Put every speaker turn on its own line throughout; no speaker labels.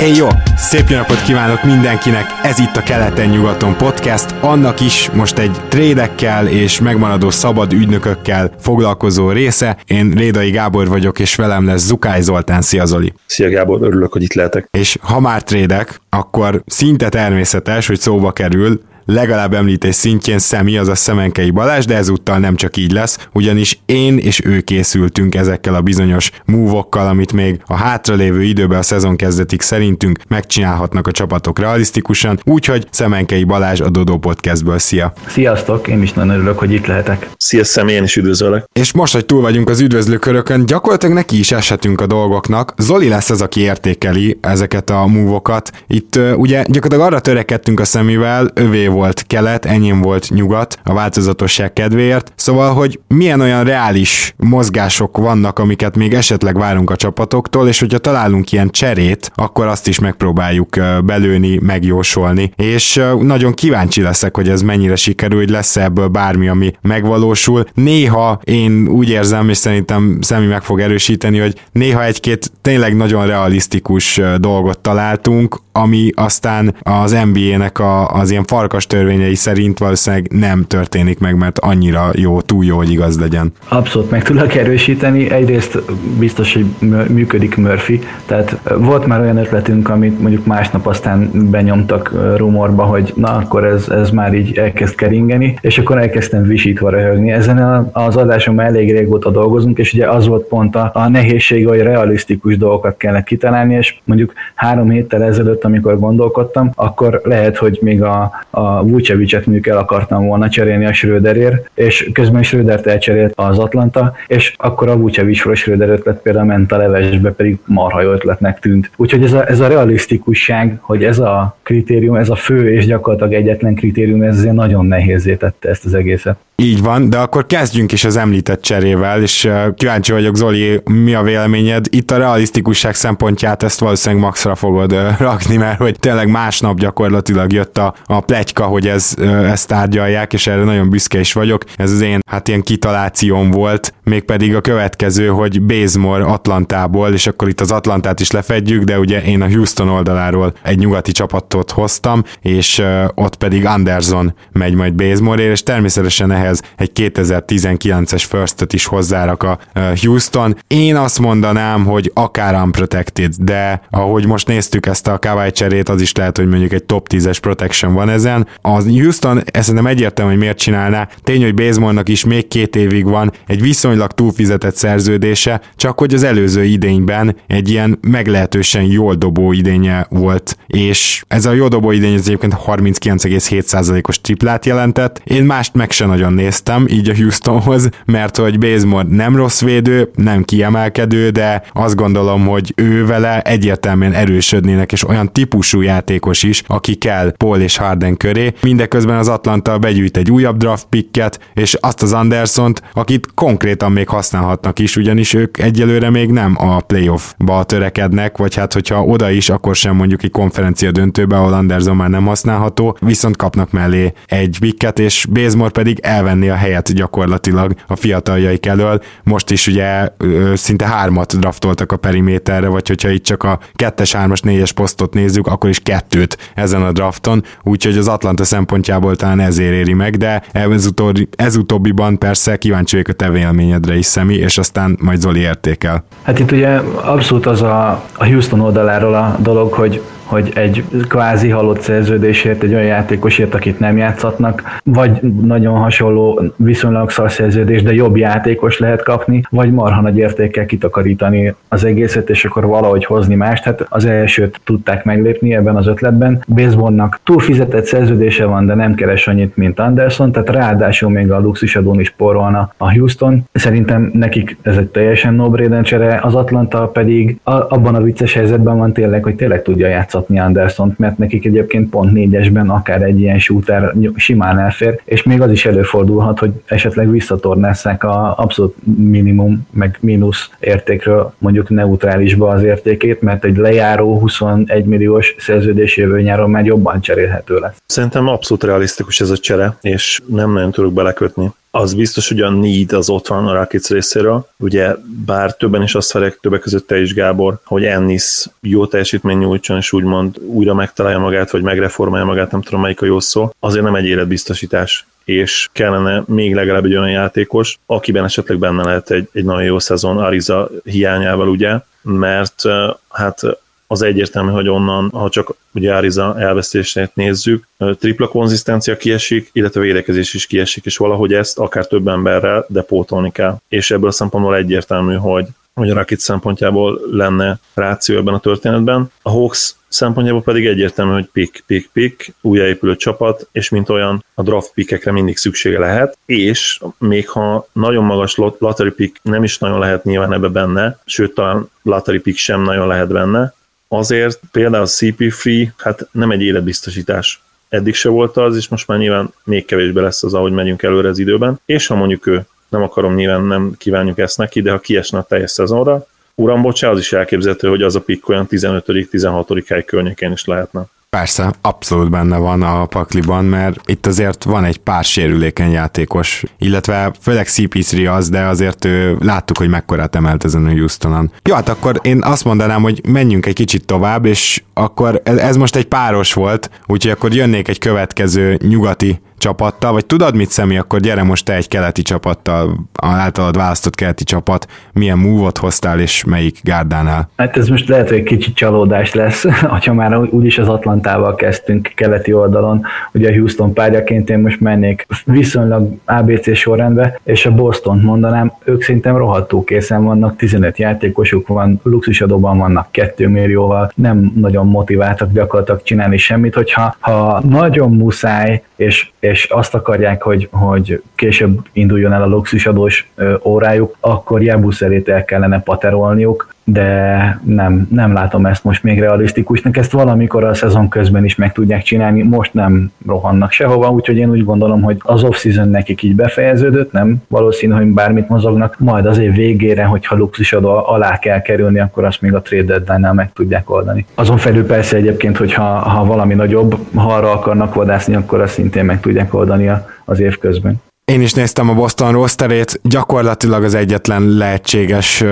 én jó, szép napot kívánok mindenkinek, ez itt a Keleten-nyugaton podcast, annak is most egy trédekkel és megmaradó szabad ügynökökkel foglalkozó része. Én Rédai Gábor vagyok, és velem lesz Zukály Zoltán. Szia Zoli!
Szia Gábor, örülök, hogy itt lehetek.
És ha már trédek, akkor szinte természetes, hogy szóba kerül legalább említés szintjén Szemi, a Szemenkei Balázs, de ezúttal nem csak így lesz, ugyanis én és ő készültünk ezekkel a bizonyos múvokkal, amit még a hátralévő időben a szezon kezdetig szerintünk megcsinálhatnak a csapatok realisztikusan, úgyhogy Szemenkei Balázs a Dodó Podcastből. Szia!
Sziasztok, én is nagyon örülök, hogy itt lehetek.
Szia Szemi, én is üdvözöllek.
És most, hogy túl vagyunk az üdvözlőkörökön, gyakorlatilag neki is eshetünk a dolgoknak. Zoli lesz az, aki értékeli ezeket a múvokat. Itt ugye gyakorlatilag arra törekedtünk a Szemivel, övé volt volt kelet, enyém volt nyugat a változatosság kedvéért. Szóval, hogy milyen olyan reális mozgások vannak, amiket még esetleg várunk a csapatoktól, és hogyha találunk ilyen cserét, akkor azt is megpróbáljuk belőni, megjósolni. És nagyon kíváncsi leszek, hogy ez mennyire sikerül, hogy lesz ebből bármi, ami megvalósul. Néha én úgy érzem, és szerintem Szemi meg fog erősíteni, hogy néha egy-két tényleg nagyon realisztikus dolgot találtunk, ami aztán az NBA-nek a, az ilyen farkas törvényei szerint valószínűleg nem történik meg, mert annyira jó, túl jó, hogy igaz legyen.
Abszolút meg tudlak erősíteni. Egyrészt biztos, hogy működik Murphy, tehát volt már olyan ötletünk, amit mondjuk másnap aztán benyomtak rumorba, hogy na akkor ez, ez már így elkezd keringeni, és akkor elkezdtem visítva röhögni. Ezen az adáson elég régóta dolgozunk, és ugye az volt pont a, a nehézség, hogy realisztikus dolgokat kellene kitalálni, és mondjuk három héttel ezelőtt, amikor gondolkodtam, akkor lehet, hogy még a, a Vucevicet mondjuk el akartam volna cserélni a Schröderért, és közben Schrödert elcserélt az Atlanta, és akkor a Vucevicról Schröder ötlet például ment a levesbe, pedig marha ötletnek tűnt. Úgyhogy ez a, ez a realisztikusság, hogy ez a kritérium, ez a fő és gyakorlatilag egyetlen kritérium, ez azért nagyon nehézé tette ezt az egészet.
Így van, de akkor kezdjünk is az említett cserével, és kíváncsi vagyok, Zoli, mi a véleményed? Itt a realisztikusság szempontját ezt valószínűleg maxra fogod rakni, mert hogy tényleg másnap gyakorlatilag jött a, a plegyka, hogy ez, ezt tárgyalják, és erre nagyon büszke is vagyok. Ez az én, hát ilyen kitalációm volt, mégpedig a következő, hogy Bazemore Atlantából, és akkor itt az Atlantát is lefedjük, de ugye én a Houston oldaláról egy nyugati csapatot hoztam, és ott pedig Anderson megy majd bazemore és természetesen ehhez egy 2019-es first is hozzárak a Houston. Én azt mondanám, hogy akár unprotected, de ahogy most néztük ezt a Kawai cserét, az is lehet, hogy mondjuk egy top 10-es protection van ezen. A Houston ezt nem egyértelmű, hogy miért csinálná. Tény, hogy Bazemore-nak is még két évig van egy viszonylag túlfizetett szerződése, csak hogy az előző idényben egy ilyen meglehetősen jól dobó idénye volt, és ez a jó dobó idény az egyébként 39,7%-os triplát jelentett. Én mást meg se nagyon néztem, így a Houstonhoz, mert hogy Bazemore nem rossz védő, nem kiemelkedő, de azt gondolom, hogy ő vele egyértelműen erősödnének, és olyan típusú játékos is, aki kell Paul és Harden köré. Mindeközben az Atlanta begyűjt egy újabb draft picket, és azt az Andersont, akit konkrétan még használhatnak is, ugyanis ők egyelőre még nem a playoffba törekednek, vagy hát hogyha oda is, akkor sem mondjuk egy konferencia döntőbe, ahol Anderson már nem használható, viszont kapnak mellé egy picket, és Bazemore pedig elvenni a helyet gyakorlatilag a fiataljaik elől. Most is ugye szinte hármat draftoltak a periméterre, vagy hogyha itt csak a kettes, hármas, négyes posztot nézzük, akkor is kettőt ezen a drafton, úgyhogy az Atlanta szempontjából talán ezért éri meg, de ez, utóbbi, ez utóbbiban persze kíváncsi vagyok a te véleményedre is, Szemi, és aztán majd Zoli értékel.
Hát itt ugye abszolút az a, a Houston oldaláról a dolog, hogy hogy egy kvázi halott szerződésért, egy olyan játékosért, akit nem játszatnak, vagy nagyon hasonló, viszonylag szar szerződés, de jobb játékos lehet kapni, vagy marha nagy értékkel kitakarítani az egészet, és akkor valahogy hozni mást. Hát az elsőt tudták meglépni ebben az ötletben. Baseballnak túl fizetett szerződése van, de nem keres annyit, mint Anderson, tehát ráadásul még a luxusadón is porolna a Houston. Szerintem nekik ez egy teljesen no csere, az Atlanta pedig abban a vicces helyzetben van tényleg, hogy tényleg tudja játszani játszatni Andersont, mert nekik egyébként pont négyesben akár egy ilyen shooter simán elfér, és még az is előfordulhat, hogy esetleg visszatornásszák a abszolút minimum, meg mínusz értékről mondjuk neutrálisba az értékét, mert egy lejáró 21 milliós szerződés jövő nyáron már jobban cserélhető lesz.
Szerintem abszolút realisztikus ez a csere, és nem nagyon tudok belekötni az biztos, hogy a need az ott van a Rakic részéről. Ugye, bár többen is azt várják, többek között te is, Gábor, hogy Ennis jó teljesítmény nyújtson, és úgymond újra megtalálja magát, vagy megreformálja magát, nem tudom melyik a jó szó, azért nem egy életbiztosítás és kellene még legalább egy olyan játékos, akiben esetleg benne lehet egy, egy nagyon jó szezon Ariza hiányával, ugye, mert hát az egyértelmű, hogy onnan, ha csak ugye Ariza elvesztését nézzük, tripla konzisztencia kiesik, illetve védekezés is kiesik, és valahogy ezt akár több emberrel, de pótolni kell. És ebből a szempontból egyértelmű, hogy hogy a Rakit szempontjából lenne ráció ebben a történetben. A Hawks szempontjából pedig egyértelmű, hogy pick, pick, pick, újjáépülő csapat, és mint olyan a draft pickekre mindig szüksége lehet, és még ha nagyon magas lottery pick nem is nagyon lehet nyilván ebbe benne, sőt talán lottery pick sem nagyon lehet benne, azért például a CP3 hát nem egy életbiztosítás. Eddig se volt az, és most már nyilván még kevésbé lesz az, ahogy megyünk előre az időben. És ha mondjuk ő, nem akarom nyilván, nem kívánjuk ezt neki, de ha kiesne a teljes szezonra, uram, bocsá, az is elképzelhető, hogy az a pikk olyan 15.-16. hely környékén is lehetne.
Persze, abszolút benne van a pakliban, mert itt azért van egy pár sérülékeny játékos, illetve főleg CP3 az, de azért ő, láttuk, hogy mekkorát emelt ezen a Houstonon. Jó, hát akkor én azt mondanám, hogy menjünk egy kicsit tovább, és akkor ez most egy páros volt, úgyhogy akkor jönnék egy következő nyugati csapattal, vagy tudod mit, Szemi, akkor gyere most te egy keleti csapattal, általad választott keleti csapat, milyen múvot hoztál, és melyik gárdánál?
Hát ez most lehet, hogy egy kicsit csalódás lesz, ha már úgyis az Atlantával kezdtünk keleti oldalon, ugye a Houston párjaként én most mennék viszonylag ABC sorrendbe, és a Boston mondanám, ők szerintem rohadtul készen vannak, 15 játékosuk van, luxusadóban vannak 2 millióval, nem nagyon motiváltak gyakorlatilag csinálni semmit, hogyha ha nagyon muszáj, és, és azt akarják, hogy, hogy később induljon el a luxusadós órájuk, akkor Jabuszerét el kellene paterolniuk, de nem, nem látom ezt most még realisztikusnak. Ezt valamikor a szezon közben is meg tudják csinálni, most nem rohannak sehova, úgyhogy én úgy gondolom, hogy az off-season nekik így befejeződött, nem valószínű, hogy bármit mozognak, majd az év végére, hogyha luxusadó alá kell kerülni, akkor azt még a trade deadline meg tudják oldani. Azon felül persze egyébként, hogy ha, valami nagyobb, ha arra akarnak vadászni, akkor azt szintén meg tudják oldani az év közben.
Én is néztem a Boston rosterét, gyakorlatilag az egyetlen lehetséges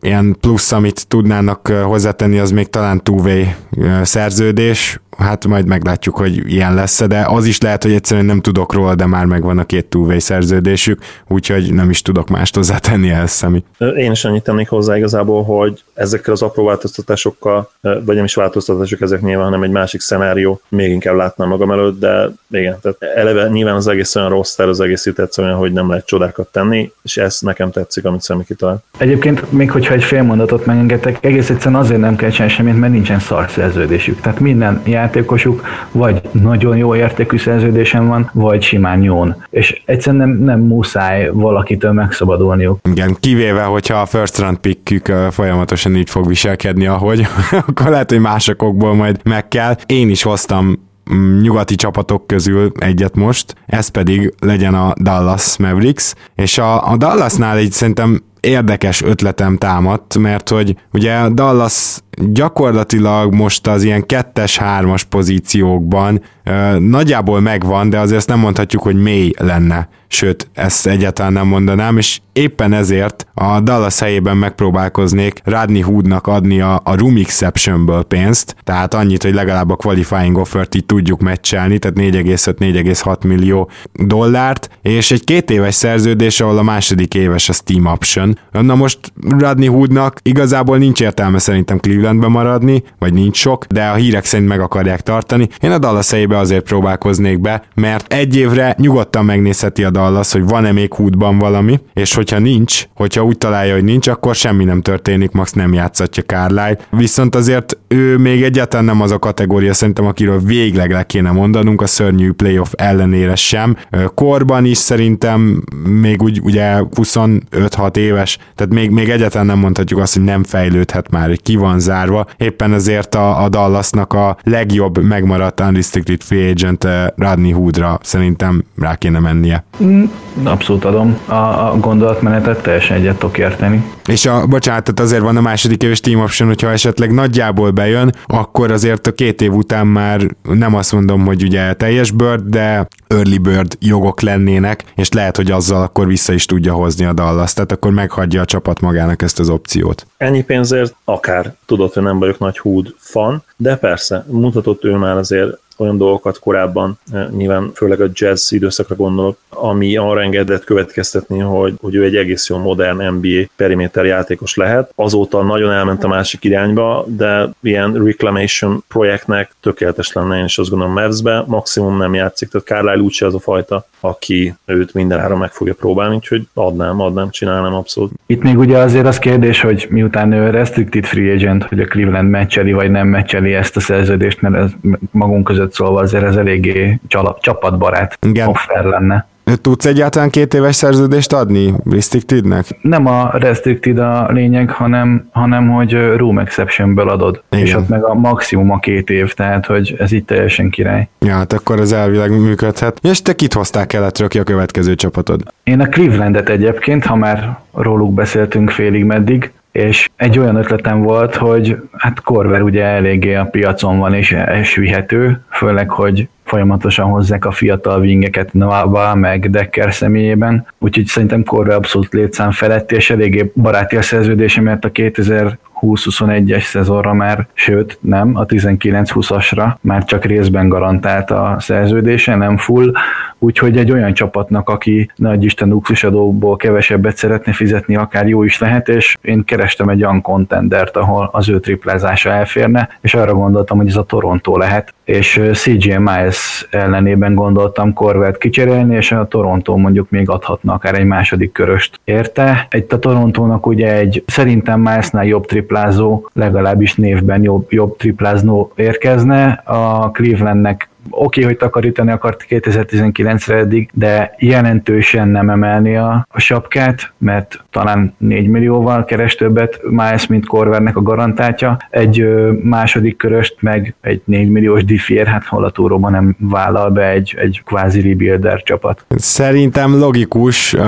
ilyen plusz, amit tudnának hozzátenni, az még talán uh, szerződés, hát majd meglátjuk, hogy ilyen lesz de az is lehet, hogy egyszerűen nem tudok róla, de már megvan a két two szerződésük, úgyhogy nem is tudok mást hozzátenni ehhez személy.
Én is annyit tennék hozzá igazából, hogy ezekkel az apró változtatásokkal, vagy nem is változtatások ezek nyilván, hanem egy másik szenárió, még inkább látnám magam előtt, de igen, tehát eleve nyilván az egész olyan rossz az egész szituáció olyan, hogy nem lehet csodákat tenni, és ez nekem tetszik, amit Szemi kitalált.
Egyébként még hogyha egy fél mondatot megengedtek, egész egyszerűen azért nem kell csinálni semmit, mert nincsen szar szerződésük. Tehát minden játékosuk vagy nagyon jó értékű szerződésen van, vagy simán jón. És egyszerűen nem, nem muszáj valakitől megszabadulniuk.
Igen, kivéve, hogyha a first round pickük folyamatosan így fog viselkedni, ahogy, akkor lehet, hogy másokból majd meg kell. Én is hoztam mm, nyugati csapatok közül egyet most, ez pedig legyen a Dallas Mavericks, és a, a Dallasnál így szerintem érdekes ötletem támadt, mert hogy ugye Dallas gyakorlatilag most az ilyen kettes-hármas pozíciókban nagyjából megvan, de azért nem mondhatjuk, hogy mély lenne. Sőt, ezt egyáltalán nem mondanám, és éppen ezért a Dallas helyében megpróbálkoznék Radney Hoodnak adni a, a Room Exceptionből pénzt, tehát annyit, hogy legalább a qualifying offert így tudjuk meccselni, tehát 4,5-4,6 millió dollárt, és egy két éves szerződés, ahol a második éves a Steam Option. Na most Radney Hoodnak igazából nincs értelme szerintem Cleveland Clevelandbe maradni, vagy nincs sok, de a hírek szerint meg akarják tartani. Én a Dallas helyébe azért próbálkoznék be, mert egy évre nyugodtan megnézheti a Dallas, hogy van-e még hútban valami, és hogyha nincs, hogyha úgy találja, hogy nincs, akkor semmi nem történik, Max nem játszatja Carlisle. Viszont azért ő még egyáltalán nem az a kategória szerintem, akiről végleg le kéne mondanunk a szörnyű playoff ellenére sem. Korban is szerintem még úgy ugye 25-6 éves, tehát még, még egyáltalán nem mondhatjuk azt, hogy nem fejlődhet már, hogy ki van zárva. Éppen ezért a, a Dallasnak a legjobb megmaradt unrestricted free agent Radney Hoodra szerintem rá kéne mennie.
Mm, abszolút adom a, a gondolatmenetet, teljesen egyet tudok érteni.
És a, bocsánat, tehát azért van a második éves team option, hogyha esetleg nagyjából bejön, akkor azért a két év után már nem azt mondom, hogy ugye teljes bird, de early bird jogok lennének, és lehet, hogy azzal akkor vissza is tudja hozni a Dallas, tehát akkor meghagyja a csapat magának ezt az opciót.
Ennyi pénzért akár tudod, hogy nem vagyok nagy húd fan, de persze, mutatott ő már azért olyan dolgokat korábban, eh, nyilván főleg a jazz időszakra gondolok, ami arra engedett következtetni, hogy, hogy ő egy egész jó modern NBA periméter játékos lehet. Azóta nagyon elment a másik irányba, de ilyen reclamation projektnek tökéletes lenne, én is azt gondolom Mavs-be, maximum nem játszik, tehát Carlisle úgyse az a fajta, aki őt mindenára meg fogja próbálni, úgyhogy adnám, adnám, csinálnám abszolút.
Itt még ugye azért az kérdés, hogy miután ő restricted free agent, hogy a Cleveland meccseli vagy nem meccseli ezt a szerződést, mert ez magunk között szólva azért ez eléggé csapatbarát Igen. offer lenne.
Tudsz egyáltalán két éves szerződést adni restrictednek?
Nem a restricted a lényeg, hanem, hanem hogy room exceptionből adod. Igen. És ott meg a maximum a két év, tehát hogy ez itt teljesen király.
Ja, hát akkor ez elvileg működhet. És te kit hoztál keletre, ki a következő csapatod?
Én a Clevelandet egyébként, ha már róluk beszéltünk félig meddig, és egy olyan ötletem volt, hogy hát Korver ugye eléggé a piacon van és, és vihető, főleg, hogy folyamatosan hozzák a fiatal vingeket Nava meg Decker személyében, úgyhogy szerintem Korver abszolút létszám felett, és eléggé baráti a szerződése, mert a 2000 20-21-es szezonra már, sőt nem, a 19-20-asra már csak részben garantált a szerződése, nem full, úgyhogy egy olyan csapatnak, aki nagy Isten luxusadóból kevesebbet szeretne fizetni, akár jó is lehet, és én kerestem egy olyan contendert, ahol az ő triplázása elférne, és arra gondoltam, hogy ez a Toronto lehet, és CJ Miles ellenében gondoltam Corvette kicserélni, és a Toronto mondjuk még adhatna akár egy második köröst érte. Egy a Torontónak ugye egy szerintem Milesnál jobb triplázó, legalábbis névben jobb, jobb triplázó érkezne, a Clevelandnek oké, okay, hogy takarítani akart 2019-re eddig, de jelentősen nem emelni a, a sapkát, mert talán 4 millióval keres többet Miles, mint Corvernek a garantátja. Egy második köröst meg egy 4 milliós différ, hát hol a túróban nem vállal be egy, egy kvázi rebuilder csapat.
Szerintem logikus, uh,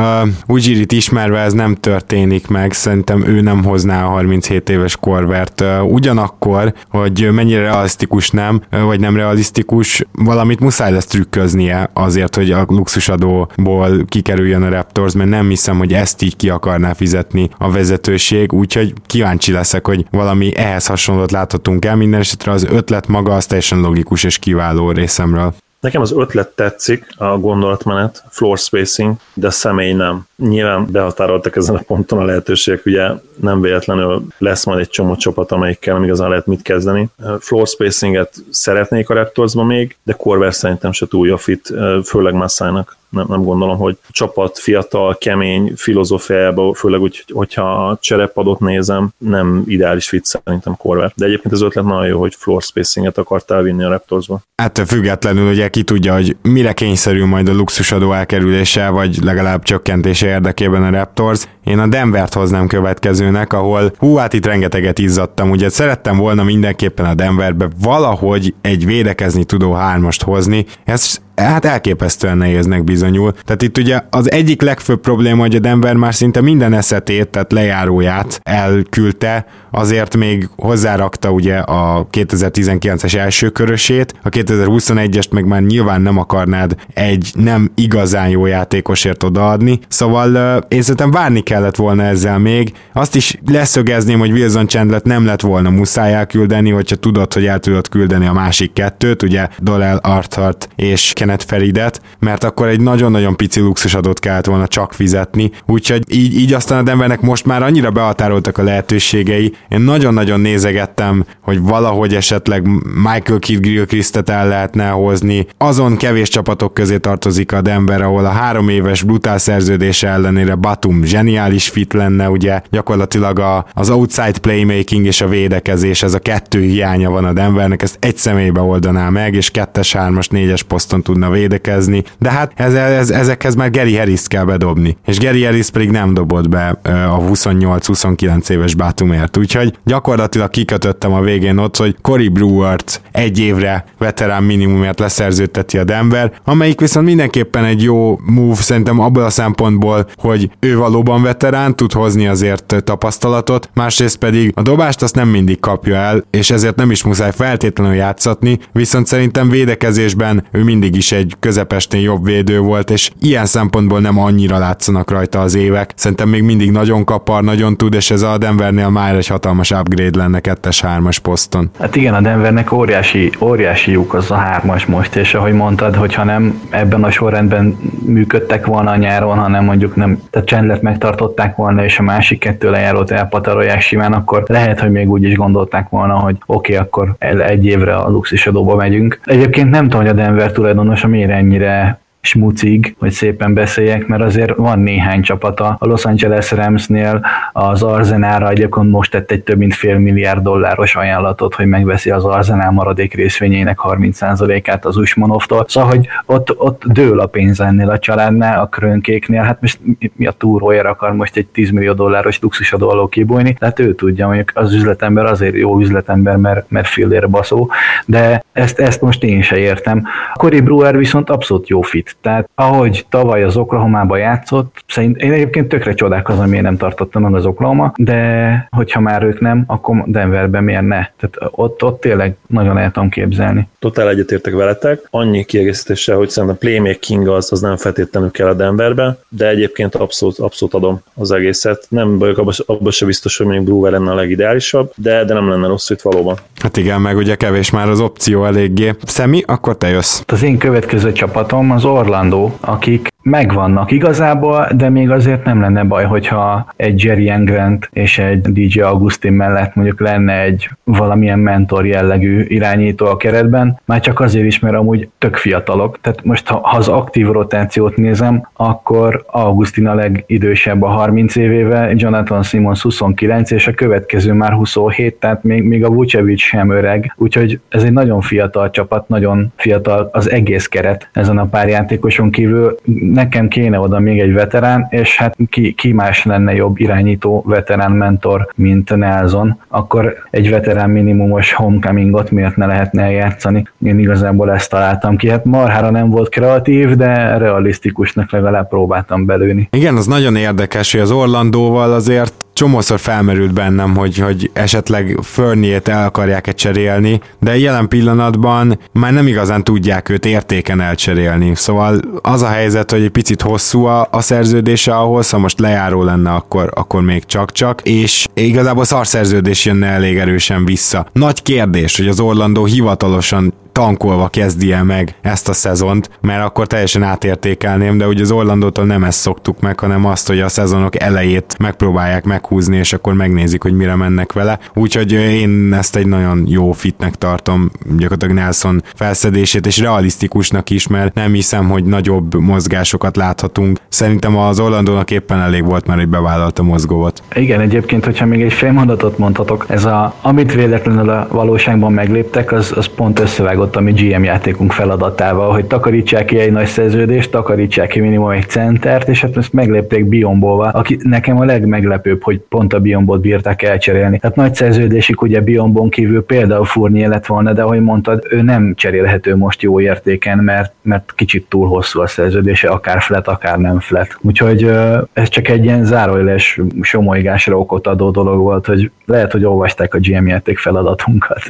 Ujjirit ismerve ez nem történik meg, szerintem ő nem hozná a 37 éves Corvert. Uh, ugyanakkor, hogy mennyire realisztikus nem, vagy nem realisztikus, valamit muszáj lesz trükköznie azért, hogy a luxusadóból kikerüljön a Raptors, mert nem hiszem, hogy ezt így ki akarná fizetni a vezetőség, úgyhogy kíváncsi leszek, hogy valami ehhez hasonlót láthatunk el. Minden esetre az ötlet maga az teljesen logikus és kiváló részemről.
Nekem az ötlet tetszik, a gondolatmenet, floor spacing, de személy nem. Nyilván behatároltak ezen a ponton a lehetőségek, ugye nem véletlenül lesz majd egy csomó csapat, amelyikkel nem igazán lehet mit kezdeni. Floor spacinget szeretnék a Raptorsban még, de Corver szerintem se túl jó fit, főleg Massának nem, nem gondolom, hogy csapat fiatal, kemény filozófiájába, főleg úgy, hogyha a cserepadot nézem, nem ideális fit szerintem Corver. De egyébként az ötlet nagyon jó, hogy floor spacinget akartál vinni a Raptorsba.
Ettől függetlenül ugye ki tudja, hogy mire kényszerül majd a luxusadó elkerülése, vagy legalább csökkentése érdekében a Raptors. Én a Denvert hoznám következőnek, ahol hú, hát itt rengeteget izzadtam. Ugye szerettem volna mindenképpen a Denverbe valahogy egy védekezni tudó hármast hozni. Ez hát elképesztően nehéznek bizonyul. Tehát itt ugye az egyik legfőbb probléma, hogy a Denver már szinte minden eszetét, tehát lejáróját elküldte, azért még hozzárakta ugye a 2019-es első körösét, a 2021-est meg már nyilván nem akarnád egy nem igazán jó játékosért odaadni, szóval én szerintem várni kellett volna ezzel még. Azt is leszögezném, hogy Wilson Chandlet nem lett volna muszáj elküldeni, hogyha tudod, hogy el tudod küldeni a másik kettőt, ugye Dolel Arthart és Kenneth Feridet, mert akkor egy nagyon-nagyon pici luxusadót kellett volna csak fizetni, úgyhogy így, így aztán a Denvernek most már annyira behatároltak a lehetőségei, én nagyon-nagyon nézegettem, hogy valahogy esetleg Michael Kidd Gilchrist-et el lehetne hozni. Azon kevés csapatok közé tartozik a Denver, ahol a három éves brutál szerződése ellenére Batum zseniális fit lenne, ugye? Gyakorlatilag a, az outside playmaking és a védekezés, ez a kettő hiánya van a Denvernek, ezt egy személybe oldaná meg, és kettes, hármas, négyes poszton tud tudna védekezni, de hát ez, ez, ezekhez már Gary harris kell bedobni, és Gary Harris pedig nem dobott be a 28-29 éves Bátumért, úgyhogy gyakorlatilag kikötöttem a végén ott, hogy Cory Brewert egy évre veterán minimumért leszerződteti a Denver, amelyik viszont mindenképpen egy jó move szerintem abból a szempontból, hogy ő valóban veterán, tud hozni azért tapasztalatot, másrészt pedig a dobást azt nem mindig kapja el, és ezért nem is muszáj feltétlenül játszatni, viszont szerintem védekezésben ő mindig is egy közepestén jobb védő volt, és ilyen szempontból nem annyira látszanak rajta az évek. Szerintem még mindig nagyon kapar, nagyon tud, és ez a Denvernél már egy hatalmas upgrade lenne kettes hármas poszton.
Hát igen, a Denvernek óriási, óriási lyuk az a hármas most, és ahogy mondtad, hogyha nem ebben a sorrendben működtek volna a nyáron, hanem mondjuk nem, tehát Chandler megtartották volna, és a másik kettő lejárót elpatarolják simán, akkor lehet, hogy még úgy is gondolták volna, hogy oké, okay, akkor egy évre a luxisadóba megyünk. Egyébként nem tudom, hogy a Denver tulajdonosa miért ennyire smucig, hogy szépen beszéljek, mert azért van néhány csapata. A Los Angeles Ramsnél az Arzenára egyébként most tett egy több mint fél milliárd dolláros ajánlatot, hogy megveszi az Arzenál maradék részvényének 30%-át az Usmanovtól. Szóval, hogy ott, ott dől a pénz ennél a családnál, a krönkéknél, hát most mi a túróért akar most egy 10 millió dolláros luxusadó alól kibújni, tehát ő tudja, mondjuk az üzletember azért jó üzletember, mert, mert fillér baszó, de ezt, ezt most én se értem. A Cory Brewer viszont abszolút jó fit, tehát ahogy tavaly az Oklahoma-ba játszott, szerint én egyébként tökre csodálkozom, miért nem tartotta meg az Oklahoma, de hogyha már ők nem, akkor Denverben miért ne? Tehát ott, ott tényleg nagyon el tudom képzelni.
Totál egyetértek veletek. Annyi kiegészítéssel, hogy szerintem a playmaking az, az nem feltétlenül kell a Denverbe, de egyébként abszolút, abszolút adom az egészet. Nem vagyok abban abba se biztos, hogy mondjuk Brewer lenne a legideálisabb, de, de nem lenne rossz itt valóban.
Hát igen, meg ugye kevés már az opció eléggé. Szemi, akkor te jössz.
Az én következő csapatom az Orla Orlando, akik megvannak igazából, de még azért nem lenne baj, hogyha egy Jerry Engrant és egy DJ Augustin mellett mondjuk lenne egy valamilyen mentor jellegű irányító a keretben, már csak azért is, mert amúgy tök fiatalok. Tehát most, ha, ha az aktív rotációt nézem, akkor Augustin a legidősebb a 30 évével, Jonathan Simons 29, és a következő már 27, tehát még, még a Vucevic sem öreg, úgyhogy ez egy nagyon fiatal csapat, nagyon fiatal az egész keret ezen a pár játékoson kívül nekem kéne oda még egy veterán, és hát ki, ki más lenne jobb irányító veterán mentor, mint Nelson, akkor egy veterán minimumos homecomingot miért ne lehetne eljátszani? Én igazából ezt találtam ki. Hát marhára nem volt kreatív, de realisztikusnak legalább próbáltam belőni.
Igen, az nagyon érdekes, hogy az Orlandóval azért csomószor felmerült bennem, hogy, hogy esetleg Förniét el akarják-e cserélni, de jelen pillanatban már nem igazán tudják őt értéken elcserélni. Szóval az a helyzet, hogy egy picit hosszú a, a szerződése ahhoz, ha most lejáró lenne, akkor, akkor még csak-csak, és igazából szarszerződés jönne elég erősen vissza. Nagy kérdés, hogy az Orlandó hivatalosan tankolva kezdi el meg ezt a szezont, mert akkor teljesen átértékelném, de ugye az Orlandótól nem ezt szoktuk meg, hanem azt, hogy a szezonok elejét megpróbálják meghúzni, és akkor megnézik, hogy mire mennek vele. Úgyhogy én ezt egy nagyon jó fitnek tartom, gyakorlatilag Nelson felszedését, és realisztikusnak is, mert nem hiszem, hogy nagyobb mozgásokat láthatunk. Szerintem az Orlandónak éppen elég volt már, hogy bevállalta mozgóvat.
Igen, egyébként, hogyha még egy fél mondatot mondhatok, ez a, amit véletlenül a valóságban megléptek, az, az pont összevágott ott a mi GM játékunk feladatával, hogy takarítsák ki egy nagy szerződést, takarítsák ki minimum egy centert, és hát ezt meglépték Biombolval, aki nekem a legmeglepőbb, hogy pont a Biombot bírták elcserélni. Tehát nagy szerződésig ugye Biombon kívül például Fournier lett volna, de ahogy mondtad, ő nem cserélhető most jó értéken, mert, mert kicsit túl hosszú a szerződése, akár flat, akár nem flat. Úgyhogy ez csak egy ilyen zárójeles somolygásra okot adó dolog volt, hogy lehet, hogy olvasták a GM játék feladatunkat.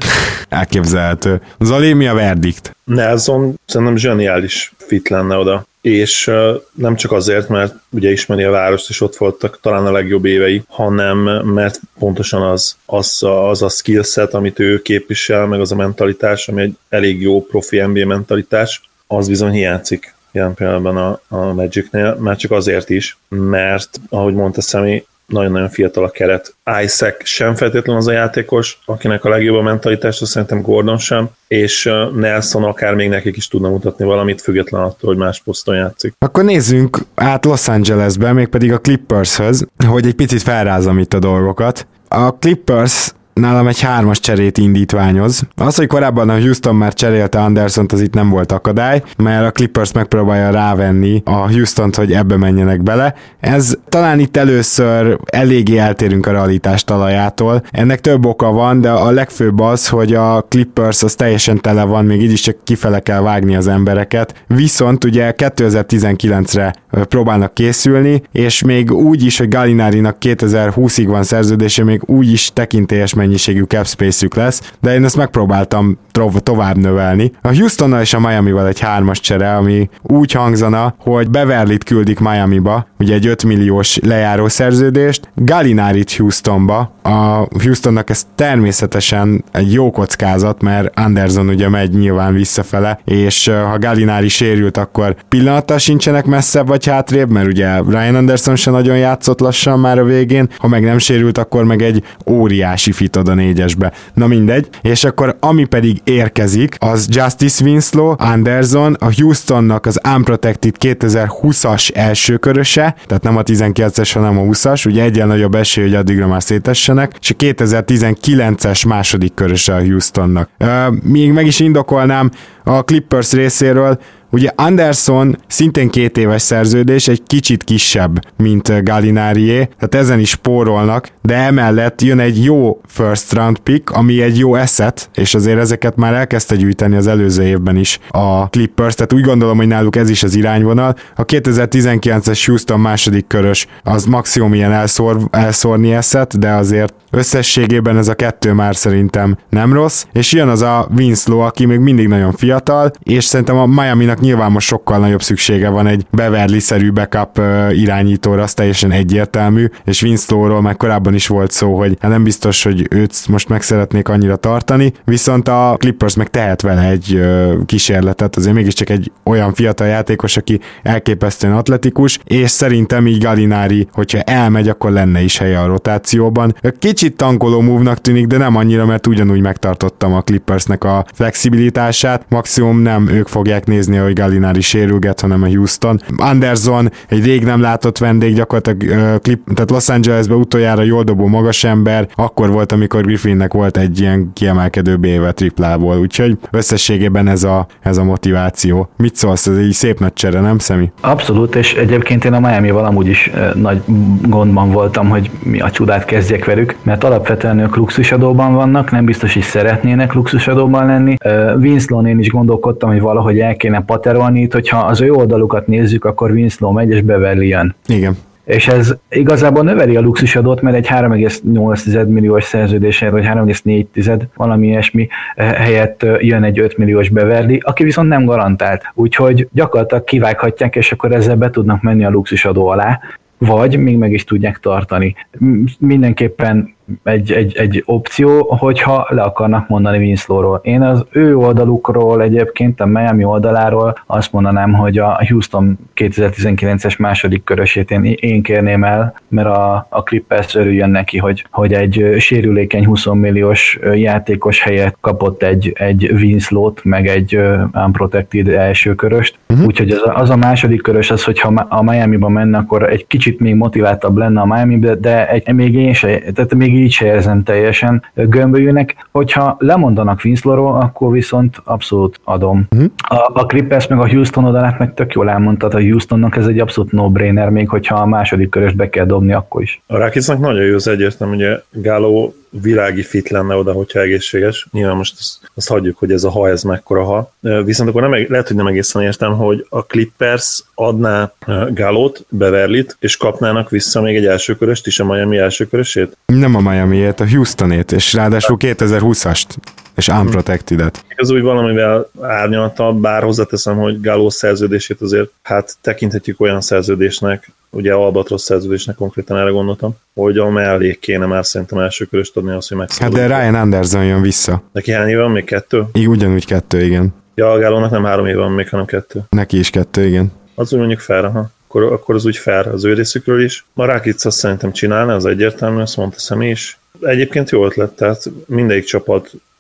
Elképzelhető. Zali, mi a verdikt?
Nelson szerintem zseniális fit lenne oda és nem csak azért, mert ugye ismeri a várost, és ott voltak talán a legjobb évei, hanem mert pontosan az, az, a, az a skillset, amit ő képvisel, meg az a mentalitás, ami egy elég jó profi NBA mentalitás, az bizony hiányzik jelen pillanatban a, a Magicnél, már csak azért is, mert ahogy mondta Szemi, nagyon-nagyon fiatal a keret. Isaac sem feltétlenül az a játékos, akinek a legjobb a mentalitás, szerintem Gordon sem, és Nelson akár még nekik is tudna mutatni valamit, független attól, hogy más poszton játszik.
Akkor nézzünk át Los Angelesbe, mégpedig a Clippershöz, hogy egy picit felrázom itt a dolgokat. A Clippers nálam egy hármas cserét indítványoz. Az, hogy korábban a Houston már cserélte Anderson, az itt nem volt akadály, mert a Clippers megpróbálja rávenni a Houston-t, hogy ebbe menjenek bele. Ez talán itt először eléggé eltérünk a realitás talajától. Ennek több oka van, de a legfőbb az, hogy a Clippers az teljesen tele van, még így is csak kifele kell vágni az embereket. Viszont ugye 2019-re próbálnak készülni, és még úgy is, hogy Galinárinak 2020-ig van szerződése, még úgy is tekintélyes mennyiségű cap space lesz, de én ezt megpróbáltam tovább növelni. A Houstonnal és a Miami-val egy hármas csere, ami úgy hangzana, hogy Beverlit küldik Miami-ba, ugye egy 5 milliós lejáró szerződést, Galinárit Houstonba. A Houstonnak ez természetesen egy jó kockázat, mert Anderson ugye megy nyilván visszafele, és ha Galinári sérült, akkor pillanattal sincsenek messzebb vagy hátrébb, mert ugye Ryan Anderson se nagyon játszott lassan már a végén, ha meg nem sérült, akkor meg egy óriási fit a négyesbe. Na mindegy. És akkor ami pedig érkezik, az Justice Winslow, Anderson, a Houstonnak az Unprotected 2020-as első köröse, tehát nem a 19-es, hanem a 20-as, ugye egyen nagyobb esély, hogy addigra már szétessenek, és a 2019-es második köröse a Houstonnak. még meg is indokolnám a Clippers részéről, Ugye Anderson szintén két éves szerződés, egy kicsit kisebb, mint Gallinarié, tehát ezen is spórolnak, de emellett jön egy jó first round pick, ami egy jó asset, és azért ezeket már elkezdte gyűjteni az előző évben is a Clippers, tehát úgy gondolom, hogy náluk ez is az irányvonal. A 2019-es Houston második körös az maximum ilyen elszór, elszórni asset, de azért összességében ez a kettő már szerintem nem rossz, és jön az a Winslow, aki még mindig nagyon fiatal, és szerintem a Miami-nak nyilván most sokkal nagyobb szüksége van egy Beverly-szerű backup irányítóra, az teljesen egyértelmű, és Winslow-ról már korábban is volt szó, hogy hát nem biztos, hogy őt most meg szeretnék annyira tartani, viszont a Clippers meg tehet vele egy kísérletet, azért mégiscsak egy olyan fiatal játékos, aki elképesztően atletikus, és szerintem így Galinari, hogyha elmegy, akkor lenne is helye a rotációban. Kicsit tankoló move tűnik, de nem annyira, mert ugyanúgy megtartottam a Clippersnek a flexibilitását, maximum nem ők fogják nézni, hogy Gallinari sérülget, hanem a Houston. Anderson egy rég nem látott vendég, gyakorlatilag uh, klip, tehát Los Angelesbe utoljára jól dobó magas ember, akkor volt, amikor Griffinnek volt egy ilyen kiemelkedő éve triplából, úgyhogy összességében ez a, ez a motiváció. Mit szólsz, ez egy szép nagy csere, nem Szemi?
Abszolút, és egyébként én a miami amúgy is nagy gondban voltam, hogy mi a csodát kezdjek velük, mert alapvetően ők luxusadóban vannak, nem biztos, hogy szeretnének luxusadóban lenni. Winslow-n én is gondolkodtam, hogy valahogy el kéne paterolni, itt, hogyha az ő oldalukat nézzük, akkor Winslow megy és Beverly jön.
Igen.
És ez igazából növeli a luxusadót, mert egy 3,8 milliós szerződéssel, vagy 3,4 valami ilyesmi eh, helyett jön egy 5 milliós Beverly, aki viszont nem garantált. Úgyhogy gyakorlatilag kivághatják, és akkor ezzel be tudnak menni a luxusadó alá, vagy még meg is tudják tartani. Mindenképpen egy, egy, egy opció, hogyha le akarnak mondani Winslow-ról. Én az ő oldalukról egyébként, a Miami oldaláról azt mondanám, hogy a Houston 2019-es második körösét én, én kérném el, mert a, a Clippers örüljön neki, hogy, hogy egy sérülékeny 20 milliós játékos helyett kapott egy, egy Winslow-t, meg egy unprotected első köröst. Uh-huh. Úgyhogy az a, az a második körös az, hogyha a Miami-ba menne, akkor egy kicsit még motiváltabb lenne a Miami, de, de egy, még én se, tehát még így se érzem teljesen gömbölyűnek. Hogyha lemondanak Winslowról, akkor viszont abszolút adom. Uh-huh. A, a Clippers meg a Houston oldalát meg tök jól elmondtad, a Houstonnak ez egy abszolút no-brainer, még hogyha a második körös be kell dobni, akkor is.
A Rakicnak nagyon jó az egyértelmű, ugye Gáló világi fit lenne oda, hogyha egészséges. Nyilván most azt, azt hagyjuk, hogy ez a ha, ez mekkora ha. Viszont akkor nem, lehet, hogy nem egészen értem, hogy a Clippers adná Galót, Beverlit, és kapnának vissza még egy elsőköröst is, a Miami elsőkörösét?
Nem a Miami-ét, a Houstonét, és ráadásul 2020-ast és unprotected-et.
Ez úgy valamivel árnyaltabb, bár hozzáteszem, hogy Gáló szerződését azért hát tekinthetjük olyan szerződésnek, ugye Albatros szerződésnek konkrétan erre gondoltam, hogy a mellé kéne már szerintem első köröst adni azt, hogy megszabadul.
Hát de Ryan Anderson jön vissza.
Neki hány éve van? Még kettő?
Igen, ugyanúgy kettő, igen.
Ja, a Gálónak nem három éve van még, hanem kettő.
Neki is kettő, igen.
Az úgy mondjuk fair, ha. Akkor, akkor az úgy fair az ő részükről is. A Rakic azt szerintem csinálna, az egyértelmű, azt mondta személy is. Egyébként jó ötlet, tehát mindegyik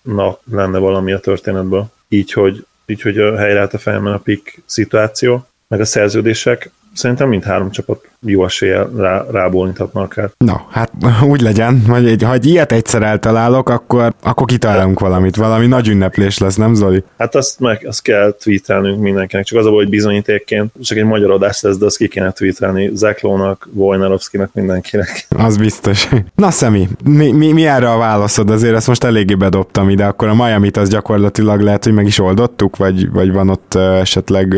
csapatnak lenne valami a történetből. Így, hogy, így, hogy a helyreállt a fejemben a pick szituáció, meg a szerződések. Szerintem mind három csapat jó eséllyel rá, rábólinthatna akár.
Na, hát úgy legyen, hogy ha egy ilyet egyszer eltalálok, akkor, akkor kitalálunk valamit, valami nagy ünneplés lesz, nem Zoli?
Hát azt, meg, azt kell tweetelnünk mindenkinek, csak az a hogy bizonyítékként, csak egy magyar adás lesz, de azt ki kéne tweetelni Zeklónak, Wojnarowskinak, mindenkinek.
Az biztos. Na Szemi, mi, mi, mi erre a válaszod? Azért ezt most eléggé bedobtam ide, akkor a Miami-t az gyakorlatilag lehet, hogy meg is oldottuk, vagy, vagy van ott esetleg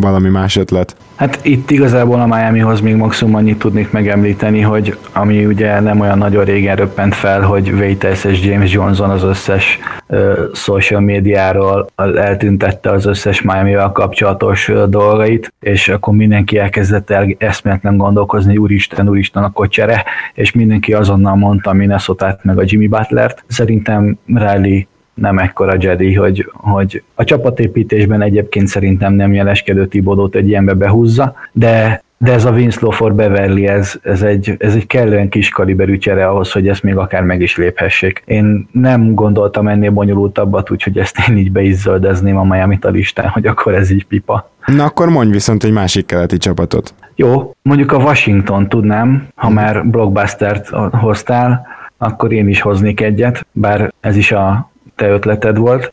valami más ötlet?
Hát itt igazából a Miamihoz még maximum annyit tudnék megemlíteni, hogy ami ugye nem olyan nagyon régen röppent fel, hogy Waiters és James Johnson az összes uh, social médiáról eltüntette az összes Miami-vel kapcsolatos uh, dolgait, és akkor mindenki elkezdett el eszméletlen gondolkozni, úristen, úristen, akkor csere, és mindenki azonnal mondta minnesota meg a Jimmy Butlert. Szerintem Riley nem ekkora Jedi, hogy, hogy a csapatépítésben egyébként szerintem nem jeleskedő Tibodót egy ilyenbe behúzza, de de ez a Winslow for Beverly, ez, ez, egy, ez egy kellően kis kaliberű csere ahhoz, hogy ezt még akár meg is léphessék. Én nem gondoltam ennél bonyolultabbat, úgyhogy ezt én így be is zöldezném a miami a listán, hogy akkor ez így pipa.
Na akkor mondj viszont egy másik keleti csapatot.
Jó, mondjuk a Washington tudnám, ha már blockbustert hoztál, akkor én is hoznék egyet, bár ez is a te ötleted volt,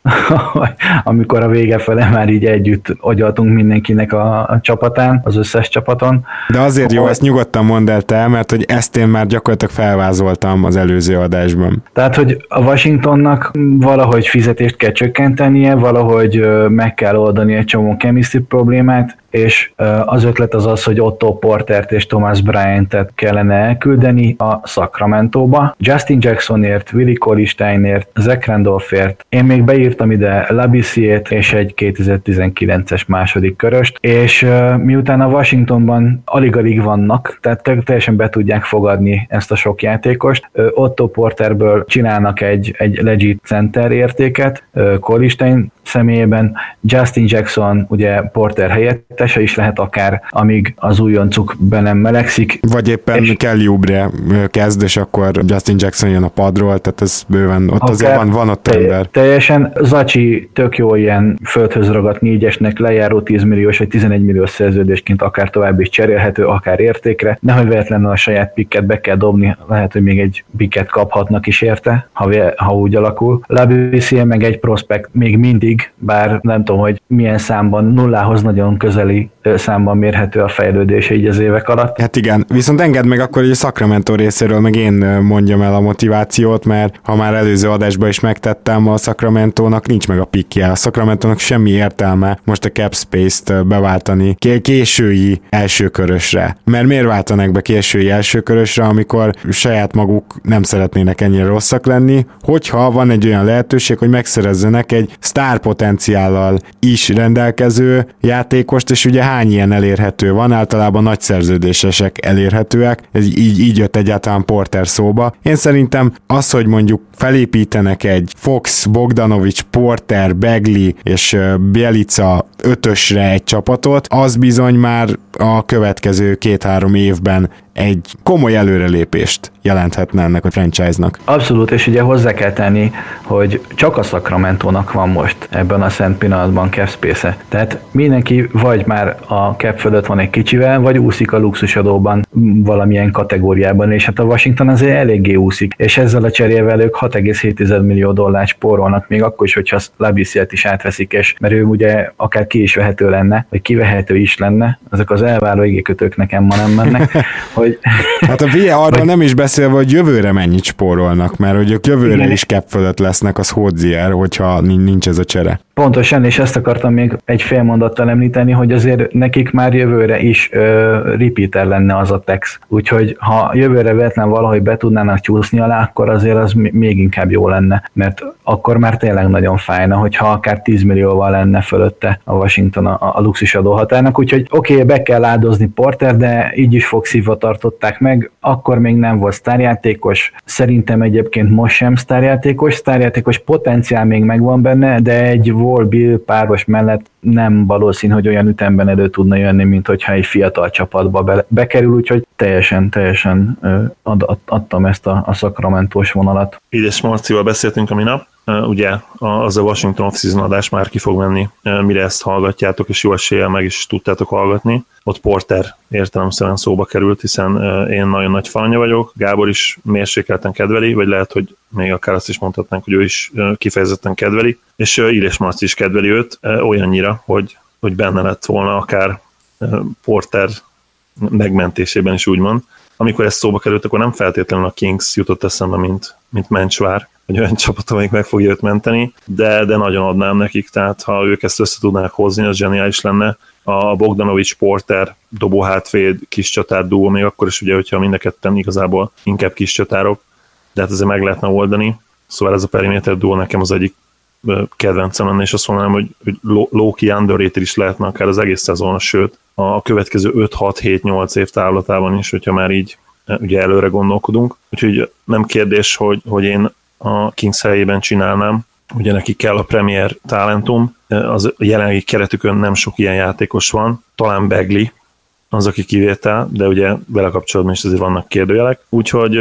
amikor a vége fele már így együtt agyaltunk mindenkinek a, a csapatán, az összes csapaton.
De azért jó, ezt nyugodtan mondd el te, mert hogy ezt én már gyakorlatilag felvázoltam az előző adásban.
Tehát, hogy a Washingtonnak valahogy fizetést kell csökkentenie, valahogy meg kell oldani egy csomó chemistry problémát, és az ötlet az az, hogy Otto Portert és Thomas Bryant-et kellene elküldeni a Sacramento-ba. Justin Jacksonért, Willie Colisteinért, Zach Randolphért, én még beírtam ide Labissiét és egy 2019-es második köröst, és miután a Washingtonban alig-alig vannak, tehát teljesen be tudják fogadni ezt a sok játékost, Otto Porterből csinálnak egy, egy legit center értéket, Colistein személyében, Justin Jackson ugye Porter helyettese is lehet akár, amíg az újoncuk be nem melegszik.
Vagy éppen és Kelly Oubre kezd, és akkor Justin Jackson jön a padról, tehát ez bőven, ott azért van, van ott ember.
Teljesen Zacsi tök jó ilyen földhöz ragadt négyesnek lejáró 10 milliós vagy 11 milliós szerződésként akár tovább is cserélhető, akár értékre. Nehogy véletlenül a saját pikket be kell dobni, lehet, hogy még egy pikket kaphatnak is érte, ha, ha úgy alakul. Labissier meg egy prospekt még mindig bár nem tudom, hogy milyen számban, nullához nagyon közeli számban mérhető a fejlődése így az évek alatt.
Hát igen, viszont engedd meg akkor, hogy a Sacramento részéről meg én mondjam el a motivációt, mert ha már előző adásban is megtettem, a Sacramento-nak nincs meg a pikje. A Sacramento-nak semmi értelme most a cap space-t beváltani késői elsőkörösre. Mert miért váltanak be késői elsőkörösre, amikor saját maguk nem szeretnének ennyire rosszak lenni, hogyha van egy olyan lehetőség, hogy megszerezzenek egy sztár potenciállal is rendelkező játékost, és ugye hány ilyen elérhető van, általában nagy szerződésesek elérhetőek, ez így, így jött egyáltalán Porter szóba. Én szerintem az, hogy mondjuk felépítenek egy Fox, Bogdanovics, Porter, Begli és Bielica ötösre egy csapatot, az bizony már a következő két-három évben egy komoly előrelépést jelenthetne ennek a franchise-nak.
Abszolút, és ugye hozzá kell tenni, hogy csak a Sacramento-nak van most ebben a szent pillanatban cap space. Tehát mindenki vagy már a cap fölött van egy kicsivel, vagy úszik a luxusadóban valamilyen kategóriában, és hát a Washington azért eléggé úszik, és ezzel a cserével ők 6,7 millió dollárt spórolnak, még akkor is, hogyha Labisiet is átveszik, és mert ő ugye akár ki is vehető lenne, vagy kivehető is lenne, ezek az elváló igékötők nekem ma nem mennek, hogy...
Hát a VIA arról nem is beszélve, hogy jövőre mennyit spórolnak, mert hogy ők jövőre Igen. is cap fölött lesznek, az Hodzier, hogyha nincs ez a csere.
Pontosan, és ezt akartam még egy fél mondattal említeni, hogy azért nekik már jövőre is ö, repeater lenne az a tex. Úgyhogy ha jövőre véletlen valahogy be tudnának csúszni alá, akkor azért az még inkább jó lenne, mert akkor már tényleg nagyon fájna, hogyha akár 10 millióval lenne fölötte a Washington a, a luxus adóhatárnak, úgyhogy oké, okay, be kell áldozni Porter, de így is Foxivva tartották meg, akkor még nem volt sztárjátékos, szerintem egyébként most sem sztárjátékos, sztárjátékos potenciál még megvan benne, de egy Wall Bill páros mellett nem valószínű, hogy olyan ütemben elő tudna jönni, mint hogyha egy fiatal csapatba be, bekerül, úgyhogy teljesen, teljesen ad, ad, adtam ezt a, a szakramentós vonalat.
Így és Marcival beszéltünk a minap, ugye az a Washington off-season adás már ki fog menni, mire ezt hallgatjátok, és jó eséllyel meg is tudtátok hallgatni. Ott Porter értelemszerűen szóba került, hiszen én nagyon nagy fanja vagyok, Gábor is mérsékelten kedveli, vagy lehet, hogy még akár azt is mondhatnánk, hogy ő is kifejezetten kedveli, és Íres Marci is kedveli őt olyannyira, hogy, hogy benne lett volna akár Porter megmentésében is úgymond. Amikor ez szóba került, akkor nem feltétlenül a Kings jutott eszembe, mint, mint Mencsvár, hogy olyan csapat, amelyik meg fogja őt menteni, de, de nagyon adnám nekik, tehát ha ők ezt össze tudnák hozni, az zseniális lenne. A Bogdanovics Porter dobóhátvéd kis csatár duó, még akkor is ugye, hogyha mind a ketten igazából inkább kis csatárok, de hát ezzel meg lehetne oldani. Szóval ez a periméter duó nekem az egyik kedvencem lenne, és azt mondanám, hogy, hogy Loki underrated is lehetne akár az egész szezon, sőt a következő 5-6-7-8 év távlatában is, hogyha már így ugye előre gondolkodunk. Úgyhogy nem kérdés, hogy, hogy én a Kings helyében csinálnám, ugye neki kell a Premier talentum, az a jelenlegi keretükön nem sok ilyen játékos van, talán Begli, az, aki kivétel, de ugye vele kapcsolatban is azért vannak kérdőjelek. Úgyhogy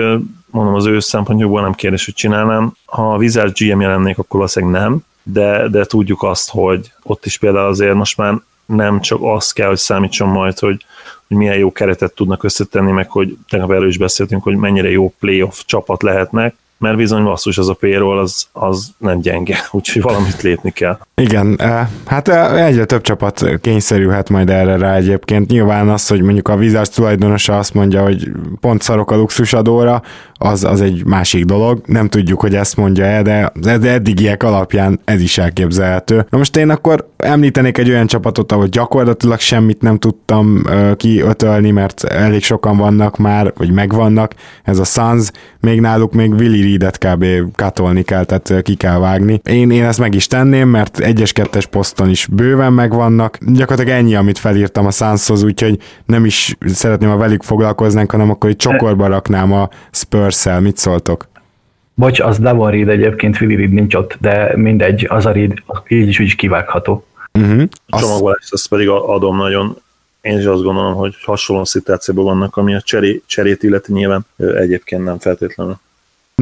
mondom, az ő szempontjukból nem kérdés, hogy csinálnám. Ha a Wizards GM jelennék, akkor valószínűleg nem, de, de tudjuk azt, hogy ott is például azért most már nem csak azt kell, hogy számítson majd, hogy, hogy milyen jó keretet tudnak összetenni, meg hogy tegnap erről is beszéltünk, hogy mennyire jó playoff csapat lehetnek, mert bizony basszus az a payroll az, az nem gyenge, úgyhogy valamit lépni kell.
Igen, eh, hát eh, egyre több csapat kényszerülhet majd erre rá egyébként. Nyilván az, hogy mondjuk a Wizards tulajdonosa azt mondja, hogy pont szarok a luxusadóra, az, az egy másik dolog. Nem tudjuk, hogy ezt mondja el, de az eddigiek alapján ez is elképzelhető. Na most én akkor említenék egy olyan csapatot, ahol gyakorlatilag semmit nem tudtam uh, kiötölni, mert elég sokan vannak már, vagy megvannak. Ez a Suns, még náluk még Willi Reedet kb. katolni kell, tehát ki kell vágni. Én, én ezt meg is tenném, mert egyes kettes poszton is bőven megvannak. Gyakorlatilag ennyi, amit felírtam a Sunshoz, úgyhogy nem is szeretném, ha velük foglalkoznánk, hanem akkor egy csokorba raknám a Spurs-szel. Mit szóltok?
Bocs, az Devon Reed egyébként, Willi Reed nincs ott, de mindegy, az a Reed így is úgy is kivágható.
Uh-huh. A csomagolást azt pedig adom nagyon. Én is azt gondolom, hogy hasonló szituációban vannak, ami a cseré, cserét illeti nyilván egyébként nem feltétlenül.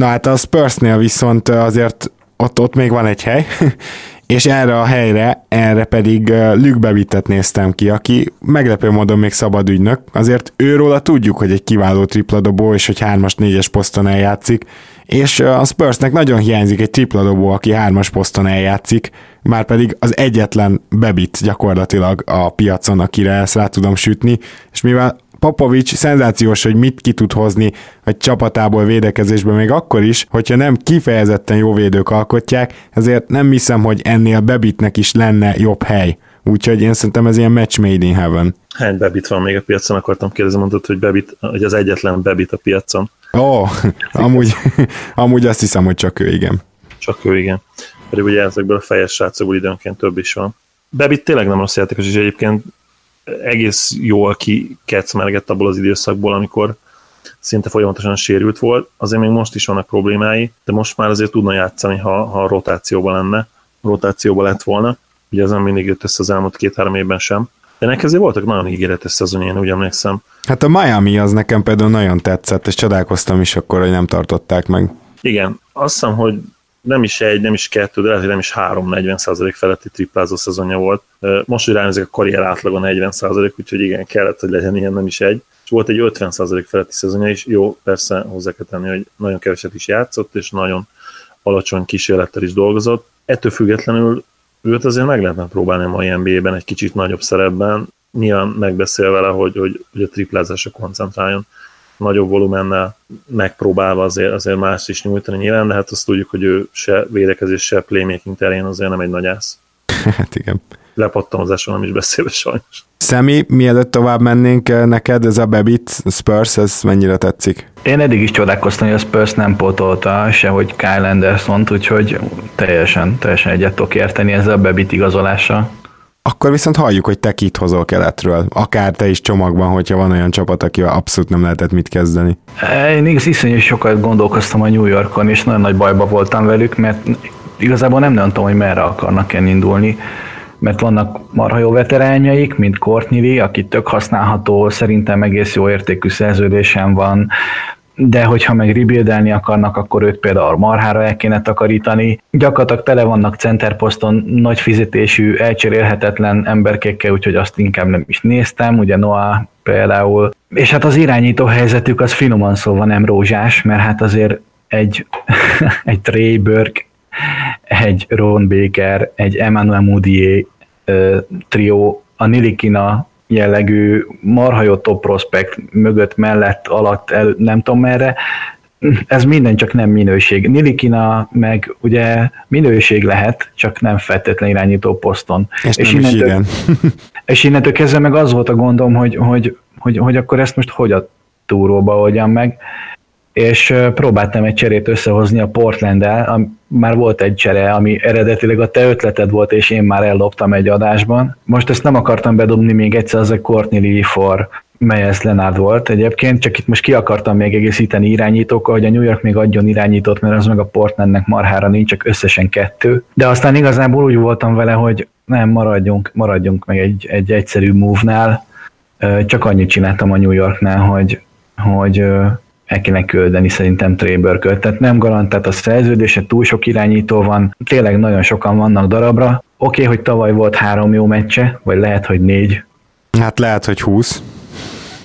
Na hát a Spursnél viszont azért ott, ott még van egy hely, és erre a helyre, erre pedig Luke Bevittet néztem ki, aki meglepő módon még szabad ügynök, azért őróla tudjuk, hogy egy kiváló tripladobó, és hogy hármas, négyes poszton eljátszik, és a Spursnek nagyon hiányzik egy tripladobó, aki hármas poszton eljátszik, már pedig az egyetlen bebit gyakorlatilag a piacon, akire ezt rá tudom sütni, és mivel Popovics szenzációs, hogy mit ki tud hozni a csapatából védekezésben még akkor is, hogyha nem kifejezetten jó védők alkotják, ezért nem hiszem, hogy ennél Bebitnek is lenne jobb hely. Úgyhogy én szerintem ez ilyen match made in heaven.
Hány Bebit van még a piacon, akartam kérdezni, mondtad, hogy, Bebit, hogy az egyetlen Bebit a piacon.
Ó, oh, amúgy, amúgy azt hiszem, hogy csak ő, igen.
Csak ő, igen. Pedig ugye ezekből a fejes srácokból időnként több is van. Bebit tényleg nem rossz játékos, és egyébként egész jól kecmergett abból az időszakból, amikor szinte folyamatosan sérült volt. Azért még most is vannak problémái, de most már azért tudna játszani, ha, ha rotációban lenne, rotációban lett volna. Ugye ez nem mindig jött össze az elmúlt két-három évben sem. De neki azért voltak nagyon ígéretes szezonja, én úgy emlékszem.
Hát a Miami az nekem például nagyon tetszett, és csodálkoztam is akkor, hogy nem tartották meg.
Igen, azt hiszem, hogy nem is egy, nem is kettő, de lehet, hogy nem is három 40% feletti triplázó szezonja volt. Most, hogy ránézek, a karrier átlaga 40% úgyhogy igen, kellett, hogy legyen ilyen, nem is egy. És volt egy 50% feletti szezonja is, jó, persze hozzá kell tenni, hogy nagyon keveset is játszott, és nagyon alacsony kísérlettel is dolgozott. Ettől függetlenül őt azért meg lehetne próbálni a mai NBA-ben egy kicsit nagyobb szerepben, nyilván megbeszél vele, hogy, hogy, hogy a triplázásra koncentráljon nagyobb volumennel megpróbálva azért, azért más is nyújtani nyilván, de hát azt tudjuk, hogy ő se védekezés, se playmaking terén azért nem egy nagy ász.
Hát igen.
Lepattanozásról nem is beszélve sajnos.
Szemi, mielőtt tovább mennénk, eh, neked ez a Bebit Spurs, ez mennyire tetszik?
Én eddig is csodálkoztam, hogy a Spurs nem pótolta sehogy Kyle anderson úgyhogy teljesen, teljesen egyet tudok érteni ezzel a Bebit igazolással.
Akkor viszont halljuk, hogy te kit hozol keletről. Akár te is csomagban, hogyha van olyan csapat, akivel abszolút nem lehetett mit kezdeni.
Én igaz, iszonyú sokat gondolkoztam a New Yorkon, és nagyon nagy bajba voltam velük, mert igazából nem nem tudom, hogy merre akarnak indulni mert vannak marha jó veterányaik, mint Courtney Lee, aki tök használható, szerintem egész jó értékű szerződésem van, de hogyha meg rebuildelni akarnak, akkor őt például marhára el kéne takarítani. Gyakorlatilag tele vannak centerposzton nagy fizetésű, elcserélhetetlen emberkékkel, úgyhogy azt inkább nem is néztem, ugye Noah például. És hát az irányító helyzetük az finoman szóval nem rózsás, mert hát azért egy, egy Trey Burke, egy Ron Baker, egy Emmanuel Moutier trió, a Nilikina jellegű marha jó top prospect mögött, mellett, alatt, el, nem tudom merre, ez minden csak nem minőség. Nilikina meg ugye minőség lehet, csak nem feltétlen irányító poszton.
És, és, innentől, igen.
és innentől kezdve meg az volt a gondom, hogy, hogy, hogy, hogy akkor ezt most hogy a túróba oldjam meg, és próbáltam egy cserét összehozni a Portland-el, már volt egy csere, ami eredetileg a te ötleted volt, és én már elloptam egy adásban. Most ezt nem akartam bedobni még egyszer, az a Courtney Lee for Meyers Leonard volt egyébként, csak itt most ki akartam még egészíteni irányítókkal, hogy a New York még adjon irányítót, mert az meg a Portlandnek marhára nincs, csak összesen kettő. De aztán igazából úgy voltam vele, hogy nem, maradjunk, maradjunk meg egy, egy egyszerű move-nál. Csak annyit csináltam a New Yorknál, hogy, hogy el kéne küldeni szerintem Tréberköt. Tehát nem garantált a szerződése, túl sok irányító van, tényleg nagyon sokan vannak darabra. Oké, okay, hogy tavaly volt három jó meccse, vagy lehet, hogy négy.
Hát lehet, hogy húsz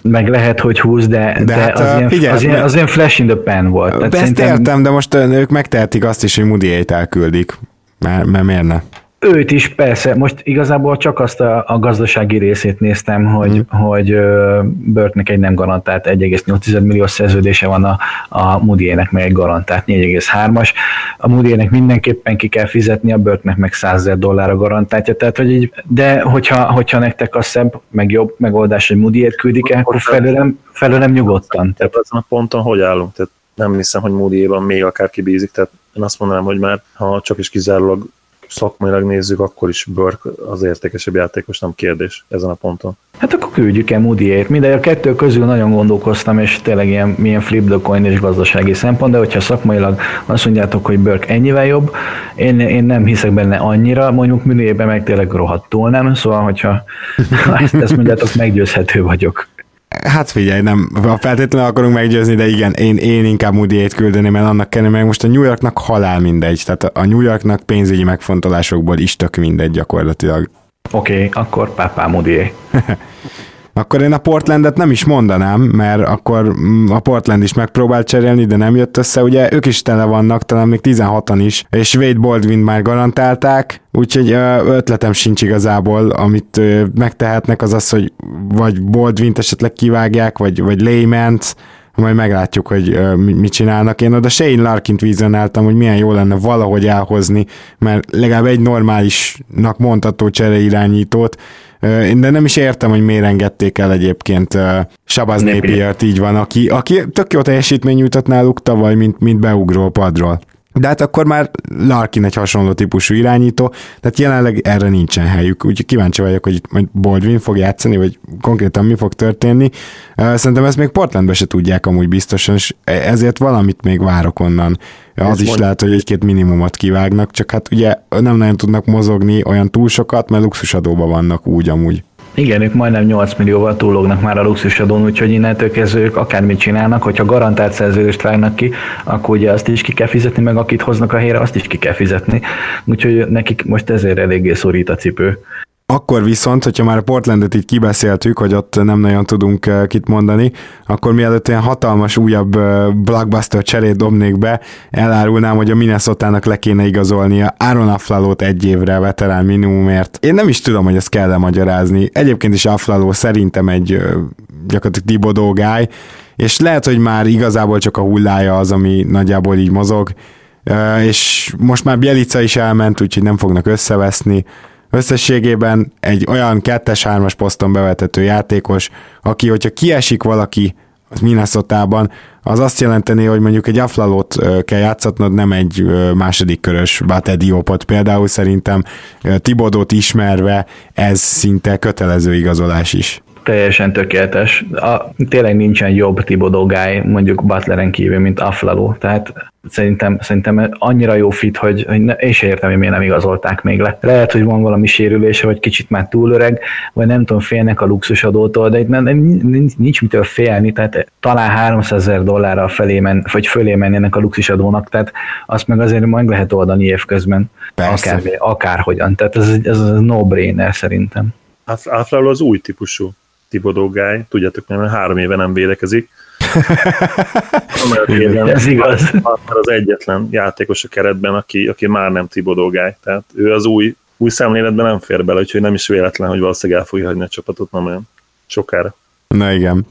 meg lehet, hogy húsz, de, de, de hát, az, ilyen, figyelj, az, ilyen, az ilyen flash in the pan volt.
Tehát ezt szerintem... értem, de most ők megtehetik azt is, hogy Moody-ét elküldik. Mert, mert miért ne?
Őt is, persze. Most igazából csak azt a, a gazdasági részét néztem, hogy, mm. hogy Burke-nek egy nem garantált 1,8 millió szerződése van, a, a Moody-nek meg egy garantált 4,3-as. A moody mindenképpen ki kell fizetni, a Burke-nek meg 100 ezer dollár a garantáltja. Tehát, hogy így, de hogyha, hogyha nektek a szebb, meg jobb megoldás, hogy Moody-ért küldik el, akkor felőlem, felőlem nyugodtan.
Tehát ezen a ponton hogy állunk? Tehát nem hiszem, hogy Moody-ban még akár kibízik, tehát én azt mondanám, hogy már ha csak is kizárólag szakmailag nézzük, akkor is Burke az értékesebb játékos, nem kérdés ezen a ponton.
Hát akkor küldjük el Moody-ért. Minden a kettő közül nagyon gondolkoztam, és tényleg ilyen, milyen flip the coin és gazdasági szempont, de hogyha szakmailag azt mondjátok, hogy Burke ennyivel jobb, én, én nem hiszek benne annyira, mondjuk Moody-ében meg tényleg rohadtul nem, szóval hogyha ezt, ezt mondjátok, meggyőzhető vagyok.
Hát figyelj, nem feltétlenül akarunk meggyőzni, de igen, én, én inkább moody küldeném, mert annak kellene, meg most a New Yorknak halál mindegy, tehát a New Yorknak pénzügyi megfontolásokból is tök mindegy gyakorlatilag.
Oké, okay, akkor pápá Moody.
Akkor én a Portlandet nem is mondanám, mert akkor mm, a Portland is megpróbált cserélni, de nem jött össze. Ugye ők is tele vannak, talán még 16-an is, és Wade Baldwin már garantálták, úgyhogy ötletem sincs igazából, amit megtehetnek az az, hogy vagy Baldwin-t esetleg kivágják, vagy, vagy Layment, majd meglátjuk, hogy mit csinálnak. Én oda Shane Larkint vizionáltam, hogy milyen jó lenne valahogy elhozni, mert legalább egy normálisnak mondható csereirányítót, de nem is értem, hogy miért engedték el egyébként Sabaz Napier-t, így van, aki, aki tök jó teljesítmény nyújtott náluk tavaly, mint, mint beugró padról. De hát akkor már Larkin egy hasonló típusú irányító, tehát jelenleg erre nincsen helyük, úgyhogy kíváncsi vagyok, hogy majd Baldwin fog játszani, vagy konkrétan mi fog történni. Szerintem ezt még Portlandbe se tudják amúgy biztosan, és ezért valamit még várok onnan. Az Ez is mond... lehet, hogy egy-két minimumot kivágnak, csak hát ugye nem nagyon tudnak mozogni olyan túl sokat, mert luxusadóban vannak úgy amúgy.
Igen, ők majdnem 8 millióval túlognak már a luxusadón, úgyhogy innentől kezdve ők akármit csinálnak, hogyha garantált szerződést vágnak ki, akkor ugye azt is ki kell fizetni, meg akit hoznak a helyre, azt is ki kell fizetni. Úgyhogy nekik most ezért eléggé szorít a cipő.
Akkor viszont, hogyha már a Portlandet így kibeszéltük, hogy ott nem nagyon tudunk eh, kit mondani, akkor mielőtt ilyen hatalmas újabb eh, blockbuster cserét dobnék be, elárulnám, hogy a minnesota le kéne igazolnia Aaron Aflalót egy évre veterán minimumért. Én nem is tudom, hogy ezt kell magyarázni. Egyébként is Aflaló szerintem egy eh, gyakorlatilag Dibodó guy, és lehet, hogy már igazából csak a hullája az, ami nagyjából így mozog, és most már Bielica is elment, úgyhogy nem fognak összeveszni Összességében egy olyan kettes-hármas poszton bevetető játékos, aki, hogyha kiesik valaki az minnesota az azt jelenteni, hogy mondjuk egy aflalót kell játszatnod, nem egy második körös Bate Diopot. Például szerintem Tibodót ismerve ez szinte kötelező igazolás is.
Teljesen tökéletes. A, tényleg nincsen jobb Thibodeau guy, mondjuk Butleren kívül, mint Aflalo. Tehát szerintem, szerintem annyira jó fit, hogy, hogy ne, én sem értem, hogy miért nem igazolták még le. Lehet, hogy van valami sérülése, vagy kicsit már túl öreg, vagy nem tudom, félnek a luxusadótól, de itt nem, nincs, nincs mitől félni, tehát talán 300 ezer dollárral felé men, vagy fölé mennének a luxusadónak, tehát azt meg azért majd lehet oldani évközben, akár, akárhogyan. Tehát ez, ez, ez no-brainer szerintem.
Aflalo az új típusú Thibodeau guy, tudjátok, nem, három éve nem védekezik.
Ez igaz.
Az egyetlen játékos a keretben, aki, aki már nem Thibodeau guy. Tehát ő az új, új szemléletben nem fér bele, úgyhogy nem is véletlen, hogy valószínűleg el fogja hagyni a csapatot nem olyan sokára.
Na igen.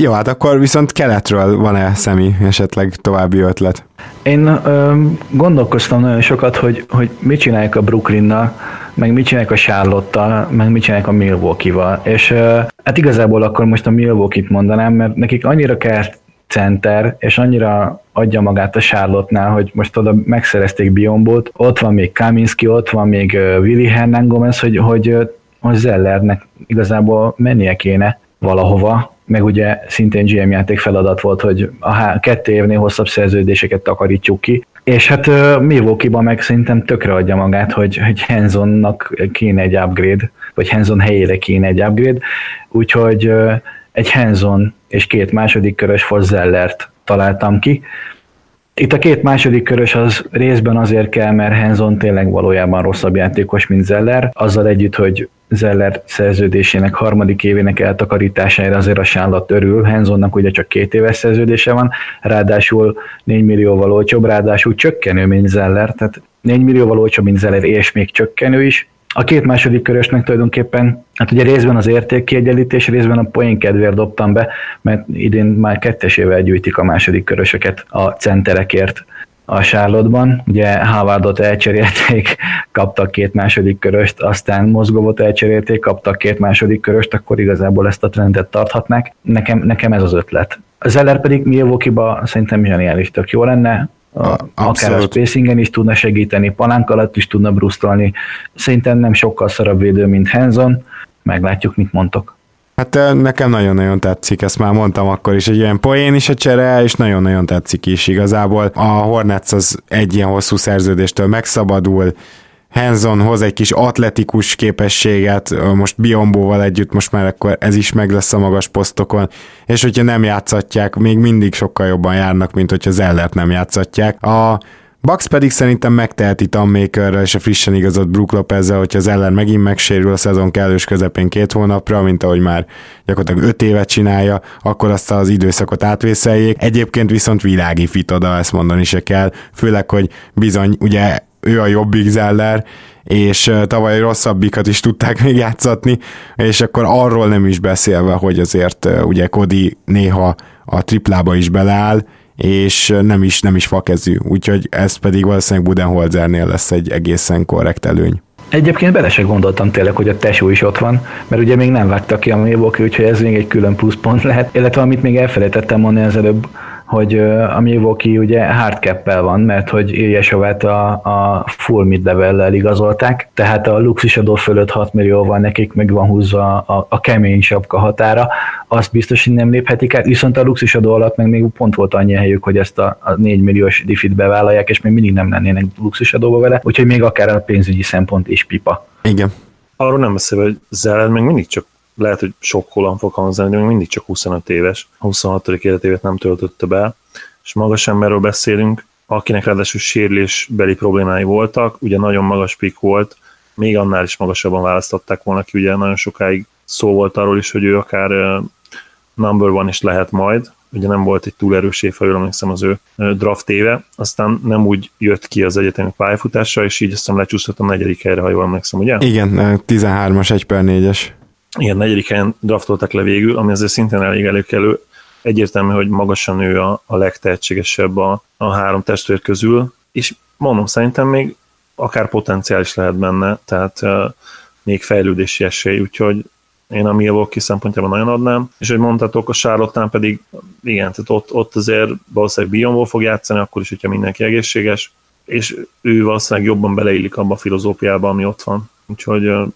Jó, hát akkor viszont keletről van-e szemi esetleg további ötlet?
Én ö, gondolkoztam nagyon sokat, hogy, hogy mit csinálják a Brooklynnal, meg mit csinálják a charlotte meg mit csinálják a Milwaukee-val. És ö, hát igazából akkor most a Milwaukee-t mondanám, mert nekik annyira kell center, és annyira adja magát a Charlotte-nál, hogy most oda megszerezték Biombot, ott van még Kaminski, ott van még Willy Hernan Gomez, hogy, hogy, hogy Zellernek igazából mennie kéne valahova, meg ugye szintén GM játék feladat volt, hogy a kettő évnél hosszabb szerződéseket takarítsuk ki, és hát uh, Milwaukee-ban meg szerintem tökre adja magát, hogy, hogy Henzonnak kéne egy upgrade, vagy Henzon helyére kéne egy upgrade, úgyhogy egy Henzon és két második körös Fozzellert találtam ki, itt a két második körös az részben azért kell, mert Henzon tényleg valójában rosszabb játékos, mint Zeller, azzal együtt, hogy Zeller szerződésének harmadik évének eltakarítására azért a Sállat örül, Henzonnak ugye csak két éves szerződése van, ráadásul 4 millióval olcsóbb, ráadásul csökkenő, mint Zeller, tehát 4 millióval olcsóbb, mint Zeller, és még csökkenő is, a két második körösnek tulajdonképpen, hát ugye részben az értékkiegyenlítés, részben a poén kedvéért dobtam be, mert idén már kettesével gyűjtik a második körösöket a centerekért a Charlotte-ban. Ugye Havardot elcserélték, kaptak két második köröst, aztán Mozgovot elcserélték, kaptak két második köröst, akkor igazából ezt a trendet tarthatnák. Nekem, nekem ez az ötlet. Az Zeller pedig Milwaukee-ba szerintem zseniális, tök jó lenne, a, akár a spacingen is tudna segíteni, palánk alatt is tudna brusztolni. Szerintem nem sokkal szarabb védő, mint Hanson. Meglátjuk, mit mondtok.
Hát nekem nagyon-nagyon tetszik, ezt már mondtam akkor is, egy ilyen poén is a csere, és nagyon-nagyon tetszik is igazából. A Hornets az egy ilyen hosszú szerződéstől megszabadul, Hanson hoz egy kis atletikus képességet, most Biombóval együtt most már akkor ez is meg lesz a magas posztokon, és hogyha nem játszatják, még mindig sokkal jobban járnak, mint hogyha Zellert nem játszatják. A Bucks pedig szerintem megteheti Tammakerrel és a frissen igazott Brook Lopezzel, hogyha az ellen megint megsérül a szezon kellős közepén két hónapra, mint ahogy már gyakorlatilag öt évet csinálja, akkor azt az időszakot átvészeljék. Egyébként viszont világi fit oda, ezt mondani se kell, főleg, hogy bizony ugye ő a jobbik Zeller, és tavaly rosszabbikat is tudták még játszatni, és akkor arról nem is beszélve, hogy azért ugye Kodi néha a triplába is beleáll, és nem is, nem is fakezű, úgyhogy ez pedig valószínűleg Budenholzernél lesz egy egészen korrekt előny.
Egyébként bele se gondoltam tényleg, hogy a tesó is ott van, mert ugye még nem vágtak ki a Milwaukee, úgyhogy ez még egy külön pluszpont lehet. Illetve amit még elfelejtettem mondani az előbb, hogy a Milwaukee ugye hardcap van, mert hogy Ilyesovet a, a full mid level igazolták, tehát a luxusadó fölött 6 millióval nekik meg van húzva a, a kemény sapka határa, azt biztos, hogy nem léphetik át, viszont a luxusadó alatt meg még pont volt annyi helyük, hogy ezt a, a 4 milliós diffit bevállalják, és még mindig nem lennének luxusadóba vele, úgyhogy még akár a pénzügyi szempont is pipa.
Igen.
Arról nem beszélve, hogy Zeller még mindig csak lehet, hogy sokkolan fog hangzani, de még mindig csak 25 éves, a 26. életévet nem töltötte be, és magas emberről beszélünk, akinek ráadásul sérülésbeli problémái voltak, ugye nagyon magas pik volt, még annál is magasabban választották volna ki, ugye nagyon sokáig szó volt arról is, hogy ő akár number one is lehet majd, ugye nem volt egy túl erős év, ha jól emlékszem az ő draft éve, aztán nem úgy jött ki az egyetemi pályafutása, és így aztán a negyedik helyre, ha jól emlékszem, ugye?
Igen, 13-as, 1 per 4-es
ilyen negyedik helyen draftoltak le végül, ami azért szintén elég előkelő. Egyértelmű, hogy magasan ő a, a legtehetségesebb a, a három testvér közül, és mondom, szerintem még akár potenciális lehet benne, tehát uh, még fejlődési esély, úgyhogy én a Milwaukee szempontjában nagyon adnám, és hogy mondhatok, a charlotte pedig igen, tehát ott, ott azért valószínűleg Bionból fog játszani, akkor is, hogyha mindenki egészséges, és ő valószínűleg jobban beleillik abba a filozófiába, ami ott van. Úgyhogy uh,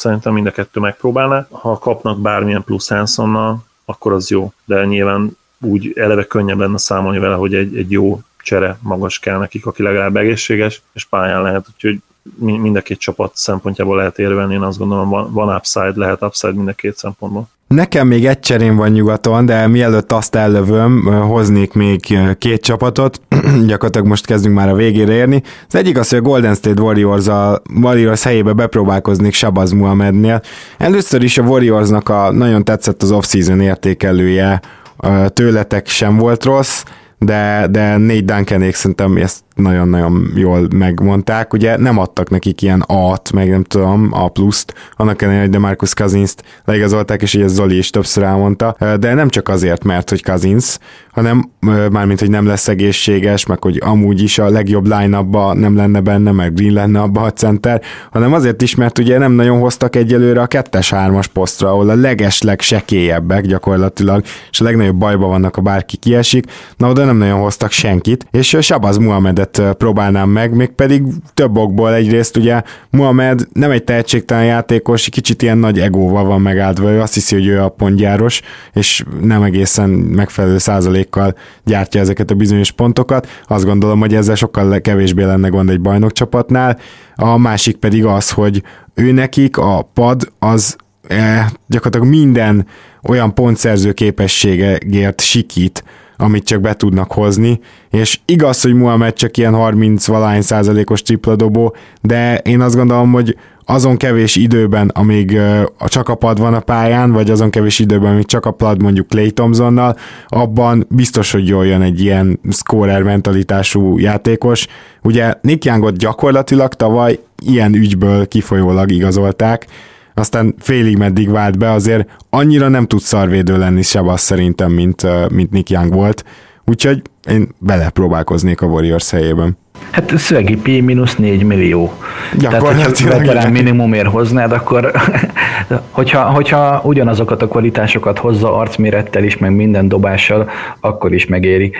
szerintem mind a kettő megpróbálná. Ha kapnak bármilyen plusz Hansonnal, akkor az jó, de nyilván úgy eleve könnyebb lenne számolni vele, hogy egy, egy jó csere magas kell nekik, aki legalább egészséges, és pályán lehet, úgyhogy mind a két csapat szempontjából lehet érvelni, én azt gondolom van, van upside, lehet upside mind a két szempontból.
Nekem még egy cserém van nyugaton, de mielőtt azt ellövöm, hoznék még két csapatot, gyakorlatilag most kezdünk már a végére érni. Az egyik az, hogy a Golden State Warriors a Warriors helyébe bepróbálkoznék Shabazz Muhammadnél. Először is a Warriorsnak a nagyon tetszett az off-season értékelője, tőletek sem volt rossz, de, de négy Duncanék szerintem ezt nagyon-nagyon jól megmondták. Ugye nem adtak nekik ilyen A-t, meg nem tudom, A pluszt, annak ellenére, hogy Marcus Cousins-t leigazolták, és ugye Zoli is többször elmondta, de nem csak azért, mert hogy Cousins, hanem mármint, hogy nem lesz egészséges, meg hogy amúgy is a legjobb line nem lenne benne, meg Green lenne abba a center, hanem azért is, mert ugye nem nagyon hoztak egyelőre a kettes-hármas posztra, ahol a legesleg sekélyebbek gyakorlatilag, és a legnagyobb bajban vannak, a bárki kiesik, na oda nem nagyon hoztak senkit, és Sabaz Muhammedet Muhammedet próbálnám meg, pedig több okból egyrészt ugye Muhammed nem egy tehetségtelen játékos, kicsit ilyen nagy egóval van megáldva, ő azt hiszi, hogy ő a pontgyáros, és nem egészen megfelelő százalékkal gyártja ezeket a bizonyos pontokat. Azt gondolom, hogy ezzel sokkal kevésbé lenne gond egy bajnokcsapatnál. A másik pedig az, hogy ő nekik a pad az eh, gyakorlatilag minden olyan pontszerző képességért sikít, amit csak be tudnak hozni, és igaz, hogy Muhammed csak ilyen 30 valány százalékos tripla dobó, de én azt gondolom, hogy azon kevés időben, amíg csak a pad van a pályán, vagy azon kevés időben, amíg csak a pad mondjuk Clay Thompsonnal, abban biztos, hogy jól jön egy ilyen scorer mentalitású játékos. Ugye Nick Youngot gyakorlatilag tavaly ilyen ügyből kifolyólag igazolták, aztán félig meddig vált be, azért annyira nem tud szarvédő lenni Sebas szerintem, mint, mint Nick Young volt, úgyhogy én belepróbálkoznék a Warriors helyében.
Hát szövegi P mínusz 4 millió. Tehát, veterán minimumért hoznád, akkor hogyha, hogyha ugyanazokat a kvalitásokat hozza arcmérettel is, meg minden dobással, akkor is megéri.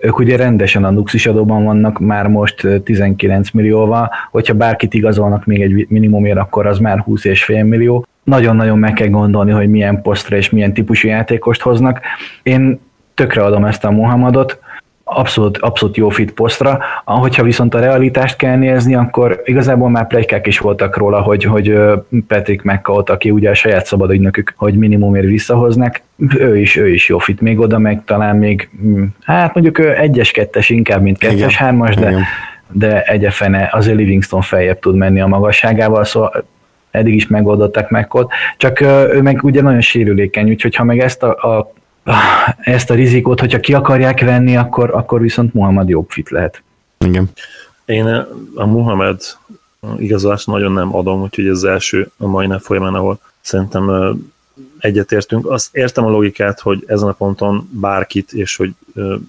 Ők ugye rendesen a Nuxis adóban vannak már most 19 millióval, hogyha bárkit igazolnak még egy minimumért, akkor az már 20 és fél millió. Nagyon-nagyon meg kell gondolni, hogy milyen posztra és milyen típusú játékost hoznak. Én tökre adom ezt a Muhammadot, abszolút, abszolút jó fit posztra. Ahogyha viszont a realitást kell nézni, akkor igazából már plegykák is voltak róla, hogy, hogy Patrick McCall, aki ugye a saját szabadügynökük, hogy minimumért visszahoznak, ő is, ő is jó fit még oda, meg talán még, hm, hát mondjuk ő egyes, kettes inkább, mint kettes, hármas, de, de egyefene azért Livingston feljebb tud menni a magasságával, szóval eddig is megoldották McCall, csak ő meg ugye nagyon sérülékeny, úgyhogy ha meg ezt a, a ezt a rizikót, hogyha ki akarják venni, akkor, akkor viszont Muhammad jobb fit lehet.
Igen.
Én a Muhammad igazolást nagyon nem adom, úgyhogy ez az első a mai nap folyamán, ahol szerintem egyetértünk. Azt értem a logikát, hogy ezen a ponton bárkit, és hogy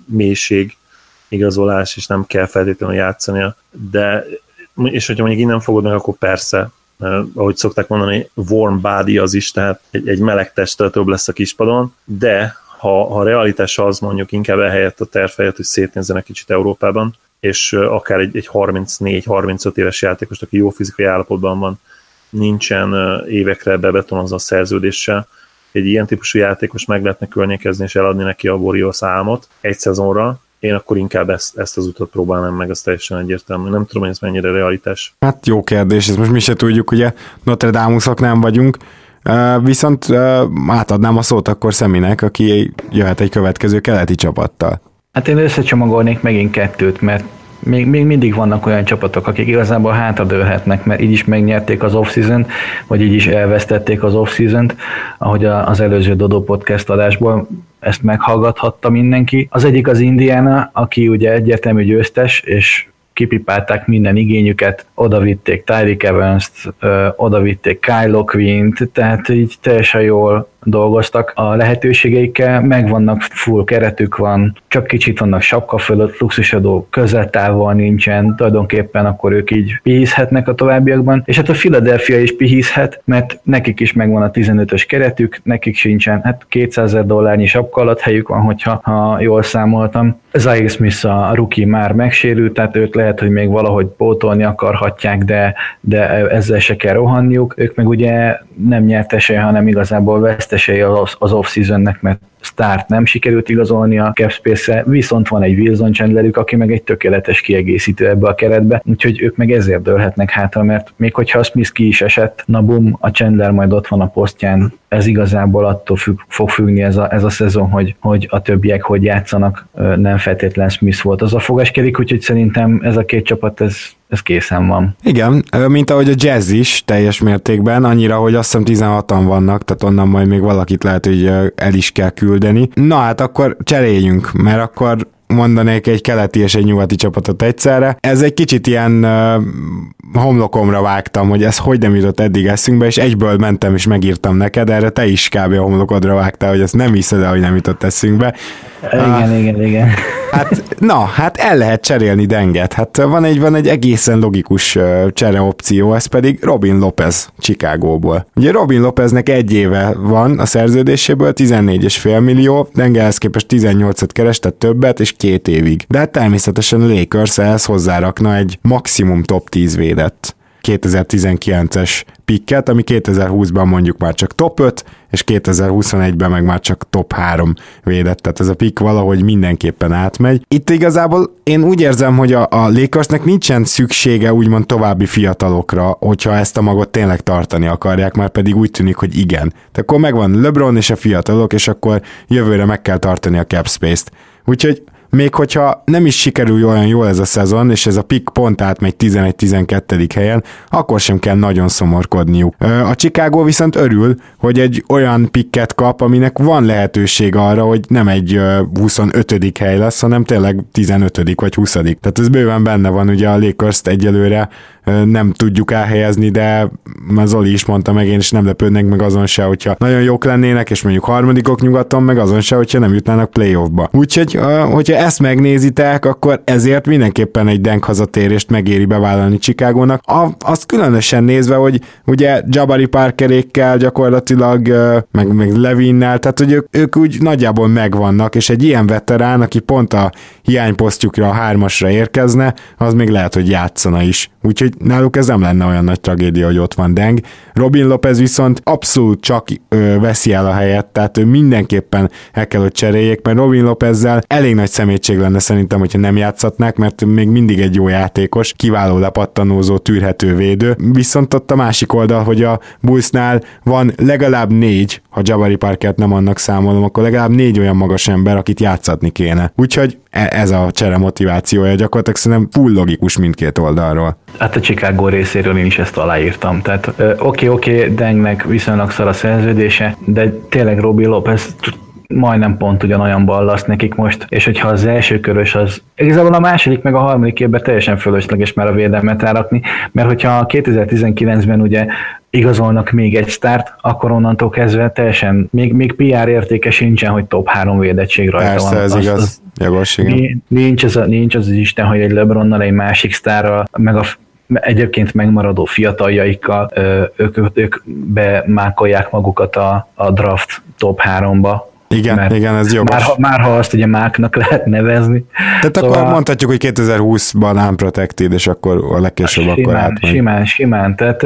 mélység igazolás, és nem kell feltétlenül játszania, de és hogyha mondjuk innen fogod meg, akkor persze, ahogy szokták mondani, warm body az is, tehát egy, egy meleg testtel több lesz a kispadon, de ha, ha a realitás az mondjuk inkább ehelyett a terv helyett, hogy szétnézzenek kicsit Európában, és akár egy, egy 34-35 éves játékos, aki jó fizikai állapotban van, nincsen évekre bebetonozva a szerződéssel, egy ilyen típusú játékos meg lehetne környékezni és eladni neki a Warriors álmot egy szezonra, én akkor inkább ezt, ezt az utat próbálnám meg, az teljesen egyértelmű. Nem tudom, hogy ez mennyire realitás.
Hát jó kérdés, ezt most mi se tudjuk, ugye Notre dame nem vagyunk, Viszont átadnám a szót akkor Szeminek, aki jöhet egy következő keleti csapattal.
Hát én összecsomagolnék megint kettőt, mert még, még mindig vannak olyan csapatok, akik igazából hátradőlhetnek, mert így is megnyerték az off-season, vagy így is elvesztették az off-season-t, ahogy az előző Dodo podcast adásból ezt meghallgathatta mindenki. Az egyik az Indiana, aki ugye egyértelmű győztes, és kipipálták minden igényüket, odavitték Tyreek Evans-t, odavitték Kyle Quinn-t, tehát így teljesen jól dolgoztak a lehetőségeikkel, megvannak full keretük van, csak kicsit vannak sapka fölött, luxusadó közeltávol nincsen, tulajdonképpen akkor ők így pihízhetnek a továbbiakban, és hát a Philadelphia is pihízhet, mert nekik is megvan a 15-ös keretük, nekik sincsen, hát 200 ezer dollárnyi sapka alatt helyük van, hogyha ha jól számoltam. Zaire Smith a rookie már megsérült, tehát őt lehet, hogy még valahogy pótolni akarhatják, de, de ezzel se kell rohanniuk. Ők meg ugye nem nyertesei, hanem igazából vesztesei az, az off-seasonnek, mert sztárt nem sikerült igazolni a capspace viszont van egy Wilson Chandlerük, aki meg egy tökéletes kiegészítő ebbe a keretbe, úgyhogy ők meg ezért dőlhetnek hátra, mert még hogyha a Smith ki is esett, na bum, a Chandler majd ott van a posztján, ez igazából attól függ, fog függni ez a, ez a szezon, hogy, hogy a többiek hogy játszanak, nem feltétlen Smith volt az a fogaskedik, úgyhogy szerintem ez a két csapat, ez, ez készen van.
Igen, mint ahogy a jazz is teljes mértékben, annyira, hogy azt hiszem 16-an vannak, tehát onnan majd még valakit lehet, hogy el is kell küldeni. Na hát akkor cseréljünk, mert akkor mondanék egy keleti és egy nyugati csapatot egyszerre. Ez egy kicsit ilyen uh, homlokomra vágtam, hogy ez hogy nem jutott eddig eszünkbe, és egyből mentem és megírtam neked, erre te is kb. a homlokodra vágtál, hogy ezt nem hiszed el, hogy nem jutott eszünkbe.
Igen, uh, igen, igen.
Hát, na, hát el lehet cserélni Denget. Hát van egy, van egy egészen logikus uh, csereopció, ez pedig Robin Lopez Chicagóból. Ugye Robin Lopeznek egy éve van a szerződéséből, 14,5 millió, Dengelhez képest 18-et keresett többet, és két évig. De hát természetesen a Lakers ehhez hozzárakna egy maximum top 10 védett 2019-es pikket, ami 2020-ban mondjuk már csak top 5, és 2021-ben meg már csak top 3 védett, tehát ez a pick valahogy mindenképpen átmegy. Itt igazából én úgy érzem, hogy a, a Lakersnek nincsen szüksége úgymond további fiatalokra, hogyha ezt a magot tényleg tartani akarják, már pedig úgy tűnik, hogy igen. Tehát akkor megvan LeBron és a fiatalok, és akkor jövőre meg kell tartani a cap space-t. Úgyhogy még hogyha nem is sikerül olyan jól ez a szezon, és ez a pick pont átmegy 11-12. helyen, akkor sem kell nagyon szomorkodniuk. A Chicago viszont örül, hogy egy olyan picket kap, aminek van lehetőség arra, hogy nem egy 25. hely lesz, hanem tényleg 15. vagy 20. Tehát ez bőven benne van, ugye a lakers egyelőre nem tudjuk elhelyezni, de már Zoli is mondta meg, én is nem lepődnek meg azon se, hogyha nagyon jók lennének, és mondjuk harmadikok nyugaton, meg azon se, hogyha nem jutnának playoffba. Úgyhogy, hogyha ezt megnézitek, akkor ezért mindenképpen egy denk hazatérést megéri bevállalni Csikágónak. A, azt különösen nézve, hogy ugye Jabari Parkerékkel gyakorlatilag, meg, meg Levinnel, tehát hogy ők, ők úgy nagyjából megvannak, és egy ilyen veterán, aki pont a hiányposztjukra, a hármasra érkezne, az még lehet, hogy játszana is. Úgyhogy náluk ez nem lenne olyan nagy tragédia, hogy ott van Deng. Robin Lopez viszont abszolút csak ö, veszi el a helyet, tehát ő mindenképpen el kell, hogy cseréljék, mert Robin Lopezzel elég nagy szemétség lenne szerintem, hogyha nem játszhatnák, mert még mindig egy jó játékos, kiváló lepattanózó, tűrhető védő. Viszont ott a másik oldal, hogy a Bullsnál van legalább négy, ha Jabari Parkert nem annak számolom, akkor legalább négy olyan magas ember, akit játszatni kéne. Úgyhogy e- ez a csere motivációja gyakorlatilag szerintem full logikus mindkét oldalról.
Hát a Chicago részéről én is ezt aláírtam. Tehát oké, oké, okay, Dengnek viszonylag szar a szerződése, de tényleg Robbie Lopez majdnem pont ugyanolyan ballaszt nekik most, és hogyha az első körös az, igazából a második meg a harmadik évben teljesen fölösleges már a védelmet rárakni, mert hogyha 2019-ben ugye igazolnak még egy start, akkor onnantól kezdve teljesen, még, még PR értéke sincsen, hogy top 3 védettség rajta
Persze,
van.
ez az, igaz. Az, Jogos,
igen. Nincs az, a, nincs az, az Isten, hogy egy Lebronnal, egy másik sztárral, meg a egyébként megmaradó fiataljaikkal, ők, ők bemákolják magukat a, a draft top 3-ba,
igen, mert igen, ez jó.
Már, ha, már ha azt ugye máknak lehet nevezni.
Tehát szóval, akkor mondhatjuk, hogy 2020-ban unprotected, és akkor a legkésőbb simán, akkor átmegy.
Simán, simán. Tehát,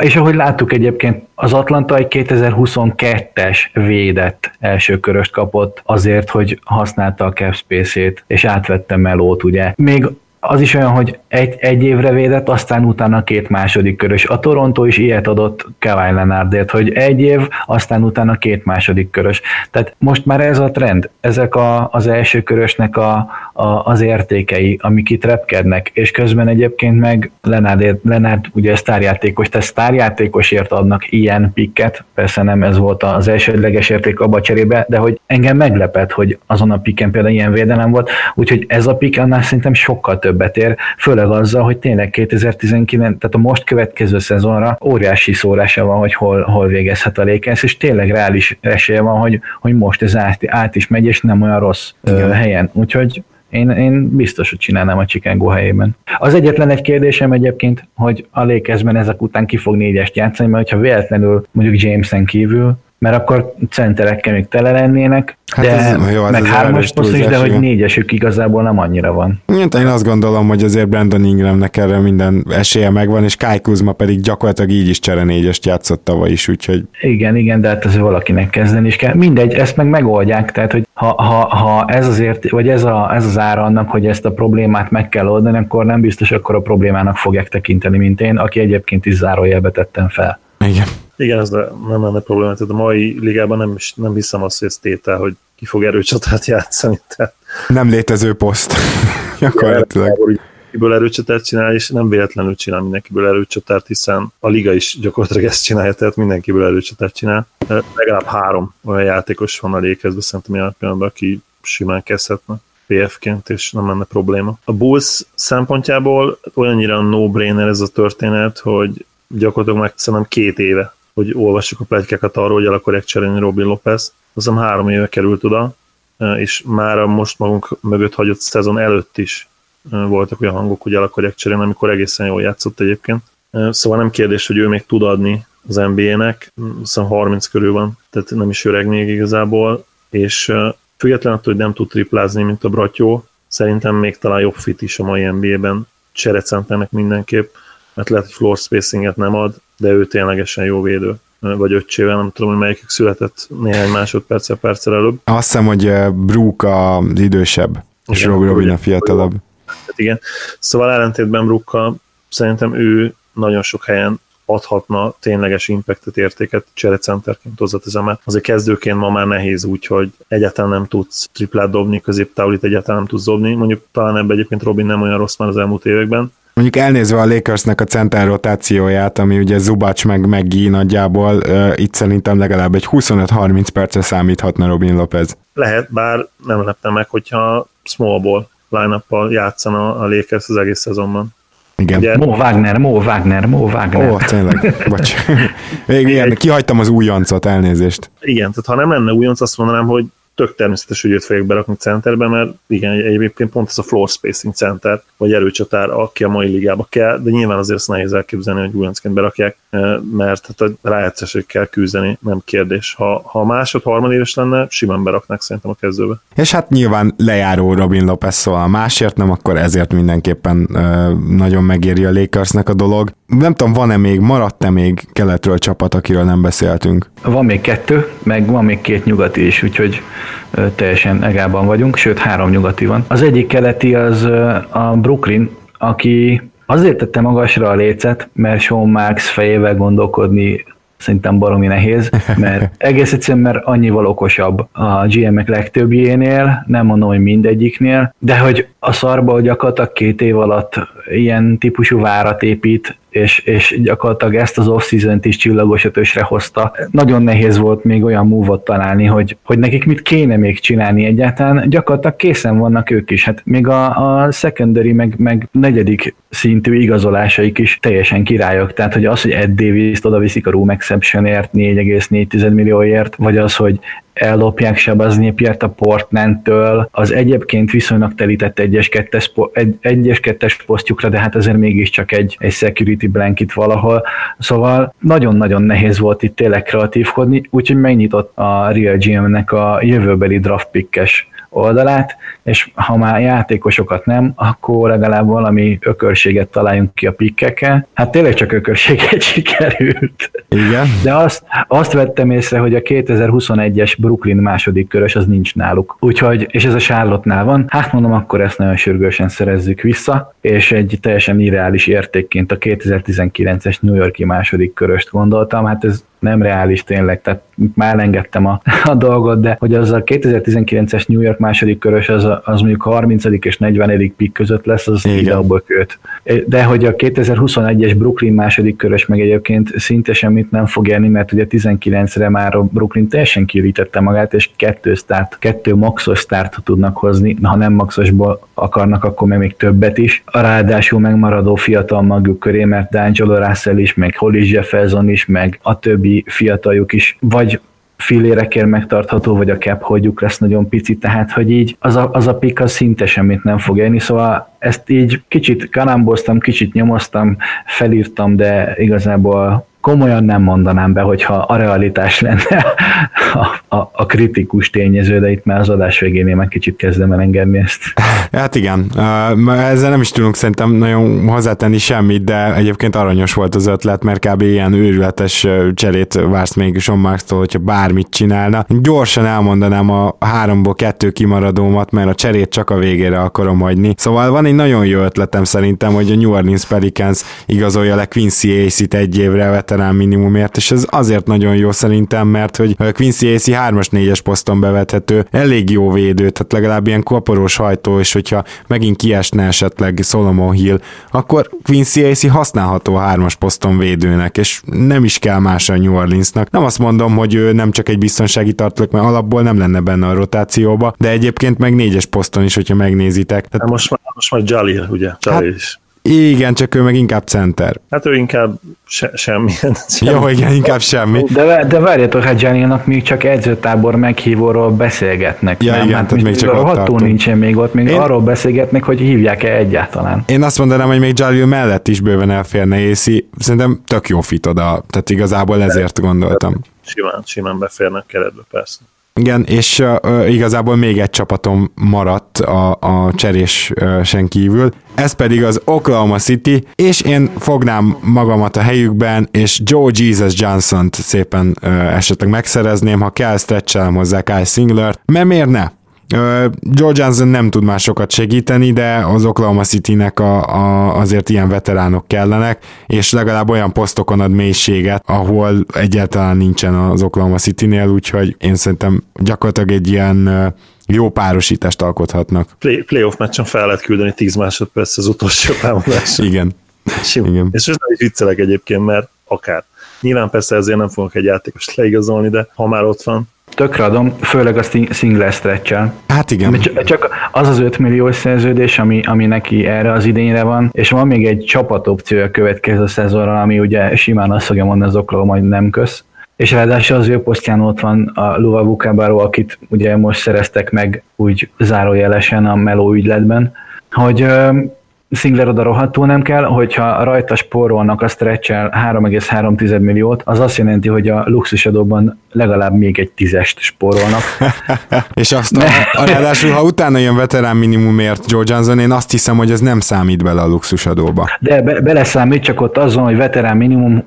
és ahogy láttuk egyébként, az Atlanta egy 2022-es védett első köröst kapott azért, hogy használta a cap space-ét, és átvette Melót, ugye. Még az is olyan, hogy egy, egy évre védett, aztán utána két második körös. A Toronto is ilyet adott Kawhi Leonardért, hogy egy év, aztán utána két második körös. Tehát most már ez a trend, ezek a, az első körösnek a, a, az értékei, amik itt repkednek, és közben egyébként meg Leonard, Leonard ugye sztárjátékos, tehát sztárjátékosért adnak ilyen pikket, persze nem ez volt az elsődleges érték abba cserébe, de hogy engem meglepett, hogy azon a pikken például ilyen védelem volt, úgyhogy ez a pikk annál szerintem sokkal több többet ér, főleg azzal, hogy tényleg 2019, tehát a most következő szezonra óriási szórása van, hogy hol, hol végezhet a Lakers, és tényleg reális esélye van, hogy, hogy most ez át, át is megy, és nem olyan rossz Igen. helyen. Úgyhogy én, én biztos, hogy csinálnám a Chicago helyében. Az egyetlen egy kérdésem egyébként, hogy a Lakersben ezek után ki fog négyest játszani, mert ha véletlenül mondjuk Jameson kívül mert akkor centerekkel még tele lennének, hát de ez, jó, meg hármas poszt is, de hogy négyesük igazából nem annyira van.
Én azt gondolom, hogy azért Brandon Ingramnek erre minden esélye megvan, és Kai Kuzma pedig gyakorlatilag így is csere négyest játszott tavaly is, úgyhogy...
Igen, igen, de hát azért valakinek kezdeni is kell. Mindegy, ezt meg megoldják, tehát hogy ha, ha, ha ez azért, vagy ez, a, ez az ára annak, hogy ezt a problémát meg kell oldani, akkor nem biztos akkor a problémának fogják tekinteni, mint én, aki egyébként is zárójelbe tettem fel.
Igen.
Igen, ez nem lenne probléma. Tehát a mai ligában nem, nem hiszem azt, hogy ez tétel, hogy ki fog erőcsatát játszani. Tehát...
Nem létező poszt. Gyakorlatilag.
Mindenkiből erőcsatát csinál, és nem véletlenül csinál mindenkiből erőcsatát, hiszen a liga is gyakorlatilag ezt csinálja, tehát mindenkiből erőcsatát csinál. Legalább három olyan játékos van a lékezben, szerintem ilyen pillanatban, aki simán kezdhetne. PF-ként, és nem lenne probléma. A Bulls szempontjából olyannyira no-brainer ez a történet, hogy gyakorlatilag meg szerintem két éve hogy olvassuk a plegykákat arról, hogy el akarják cserélni Robin Lopez. Aztán három éve került oda, és már a most magunk mögött hagyott szezon előtt is voltak olyan hangok, hogy el akarják cserélni, amikor egészen jól játszott egyébként. Szóval nem kérdés, hogy ő még tud adni az NBA-nek, szóval 30 körül van, tehát nem is öreg még igazából, és függetlenül attól, hogy nem tud triplázni, mint a Bratyó, szerintem még talán jobb fit is a mai NBA-ben, cserecenternek mindenképp, mert lehet, hogy floor spacinget nem ad, de ő ténylegesen jó védő vagy öccsével, nem tudom, hogy melyikük született néhány másodperccel, perccel előbb.
Azt hiszem, hogy eh, Brook az idősebb, és igen, Robin, Robin a fiatalabb.
Hát igen, szóval ellentétben Brookkal szerintem ő nagyon sok helyen adhatna tényleges impactet, értéket cserecenterként hozzáteszem, mert azért kezdőként ma már nehéz úgy, hogy egyáltalán nem tudsz triplát dobni, középtávolit egyáltalán nem tudsz dobni. Mondjuk talán ebben egyébként Robin nem olyan rossz már az elmúlt években,
Mondjuk elnézve a Lakersnek a center rotációját, ami ugye Zubac meg Meggi nagyjából, uh, itt szerintem legalább egy 25-30 percre számíthatna Robin Lopez.
Lehet, bár nem leptem meg, hogyha small ball line játszana a Lakers az egész szezonban.
Igen. Ugye, Mo Wagner, Mo Wagner, Mo Wagner.
Ó, tényleg, bocs. Még ilyen, kihagytam az újoncot, elnézést.
Igen, tehát ha nem lenne újonc, azt mondanám, hogy tök természetes, hogy őt fogják berakni centerbe, mert igen, egyébként pont ez a floor spacing center, vagy erőcsatár, aki a mai ligába kell, de nyilván azért ezt nehéz elképzelni, hogy újoncként berakják, mert hát a rájátszásig kell küzdeni, nem kérdés. Ha, ha másod, harmadéves lenne, simán beraknak szerintem a kezdőbe.
És hát nyilván lejáró Robin Lopez szóval másért nem, akkor ezért mindenképpen nagyon megéri a Lakersnek a dolog. Nem tudom, van-e még, maradt-e még keletről csapat, akiről nem beszéltünk?
Van még kettő, meg van még két nyugati is, úgyhogy teljesen egában vagyunk, sőt három nyugati van. Az egyik keleti az a Brooklyn, aki azért tette magasra a lécet, mert Sean Marks fejével gondolkodni szerintem baromi nehéz, mert egész egyszerűen, mert annyival okosabb a GM-ek legtöbbjénél, nem mondom, hogy mindegyiknél, de hogy a szarba gyakorlatilag két év alatt ilyen típusú várat épít, és, és gyakorlatilag ezt az off-season-t is csillagos ötösre hozta. Nagyon nehéz volt még olyan múvot találni, hogy, hogy nekik mit kéne még csinálni egyáltalán. Gyakorlatilag készen vannak ők is. Hát még a, a secondary, meg, meg negyedik szintű igazolásaik is teljesen királyok. Tehát, hogy az, hogy Ed Davis-t oda viszik a room exceptionért 4,4 millióért, vagy az, hogy ellopják Sebazni Piert a Portlandtől, az egyébként viszonylag telített egyes kettes, egy, egyes kettes posztjukra, de hát azért mégiscsak egy, egy security blanket valahol. Szóval nagyon-nagyon nehéz volt itt tényleg kreatívkodni, úgyhogy megnyitott a Real GM-nek a jövőbeli draft pickes oldalát, és ha már játékosokat nem, akkor legalább valami ökörséget találjunk ki a pikkekkel. Hát tényleg csak ökörséget sikerült.
Igen.
De azt, azt vettem észre, hogy a 2021-es Brooklyn második körös az nincs náluk. Úgyhogy, és ez a Charlotte-nál van, hát mondom, akkor ezt nagyon sürgősen szerezzük vissza, és egy teljesen irreális értékként a 2019-es New Yorki második köröst gondoltam, hát ez nem reális tényleg, tehát már engedtem a, a dolgot, de hogy az a 2019-es New York második körös, az, az mondjuk 30. és 40. pick között lesz, az ide a bököt. De hogy a 2021-es Brooklyn második körös meg egyébként szinte semmit nem fog érni, mert ugye 19-re már a Brooklyn teljesen kiürítette magát, és kettő start, kettő maxos start tudnak hozni, ha nem maxosból akarnak, akkor meg még többet is. A ráadásul megmaradó fiatal maguk köré, mert D'Angelo Russell is, meg Hollis Jefferson is, meg a többi fiataljuk is, vagy filérekért megtartható, vagy a cap holdjuk lesz nagyon pici, tehát hogy így az a, az a az szinte semmit nem fog élni, szóval ezt így kicsit kalamboztam, kicsit nyomoztam, felírtam, de igazából komolyan nem mondanám be, hogyha a realitás lenne a, a, a kritikus tényező, de itt már az adás végén én meg kicsit kezdem el engedni ezt.
Hát igen, ezzel nem is tudunk szerintem nagyon hozzátenni semmit, de egyébként aranyos volt az ötlet, mert kb. ilyen őrületes cserét vársz még Sean Marks-tól, hogyha bármit csinálna. Gyorsan elmondanám a háromból kettő kimaradómat, mert a cserét csak a végére akarom hagyni. Szóval van egy nagyon jó ötletem szerintem, hogy a New Orleans Pelicans igazolja le Quincy Ace-it egy évre veterán minimumért, és ez azért nagyon jó szerintem, mert hogy Quincy Ace 3-as, 4-es poszton bevethető, elég jó védő, tehát legalább ilyen koporos hajtó, és hogyha megint kiesne esetleg Solomon Hill, akkor Quincy Ace használható 3-as poszton védőnek, és nem is kell más a New Orleansnak. Nem azt mondom, hogy ő nem csak egy biztonsági tartalék, mert alapból nem lenne benne a rotációba, de egyébként meg négyes poszton is, hogyha megnézitek.
Tehát... Most már, most már Jalil, ugye? Jalil hát, is.
Igen, csak ő meg inkább center.
Hát ő inkább se, semmilyen.
semmi. Jó, igen, inkább semmi.
De, de várjatok, hát Gianni-nak még csak edzőtábor meghívóról beszélgetnek.
Ja, nem? igen, hát tehát még csak ott
tartunk. nincsen még ott, még Én... arról beszélgetnek, hogy hívják-e egyáltalán.
Én azt mondanám, hogy még Jalil mellett is bőven elférne Észi. Szerintem tök jó fit oda, tehát igazából ezért gondoltam.
Simán, simán beférnek keretbe, persze.
Igen, és uh, igazából még egy csapatom maradt a, a cserésen kívül, ez pedig az Oklahoma City, és én fognám magamat a helyükben, és Joe Jesus Johnson-t szépen uh, esetleg megszerezném, ha kell, stretchelem hozzá Kyle Singler, mert miért ne? George Johnson nem tud már sokat segíteni, de az Oklahoma City-nek a, a, azért ilyen veteránok kellenek, és legalább olyan posztokon ad mélységet, ahol egyáltalán nincsen az Oklahoma City-nél, úgyhogy én szerintem gyakorlatilag egy ilyen jó párosítást alkothatnak.
Play, playoff meccsen fel lehet küldeni 10 másodperc az utolsó támadás.
Igen.
Igen. És most nem is viccelek egyébként, mert akár. Nyilván persze ezért nem fogok egy játékost leigazolni, de ha már ott van,
Tökre adom, főleg a single stretch
Hát igen.
Csak az az 5 milliós szerződés, ami, ami neki erre az idényre van, és van még egy csapatopció a következő szezonra, ami ugye simán azt fogja mondani az Oklahoma, hogy nem kösz. És ráadásul az ő posztján ott van a Luva Bukábáró, akit ugye most szereztek meg úgy zárójelesen a Meló ügyletben, hogy Singler oda rohadtul nem kell, hogyha rajta spórolnak a stretch 3,3 milliót, az azt jelenti, hogy a luxusadóban legalább még egy tízest spórolnak.
és azt a, a, ráadásul, ha utána jön veterán minimumért Joe Johnson, én azt hiszem, hogy ez nem számít bele a luxusadóba.
De be, beleszámít, csak ott azon, hogy veterán minimum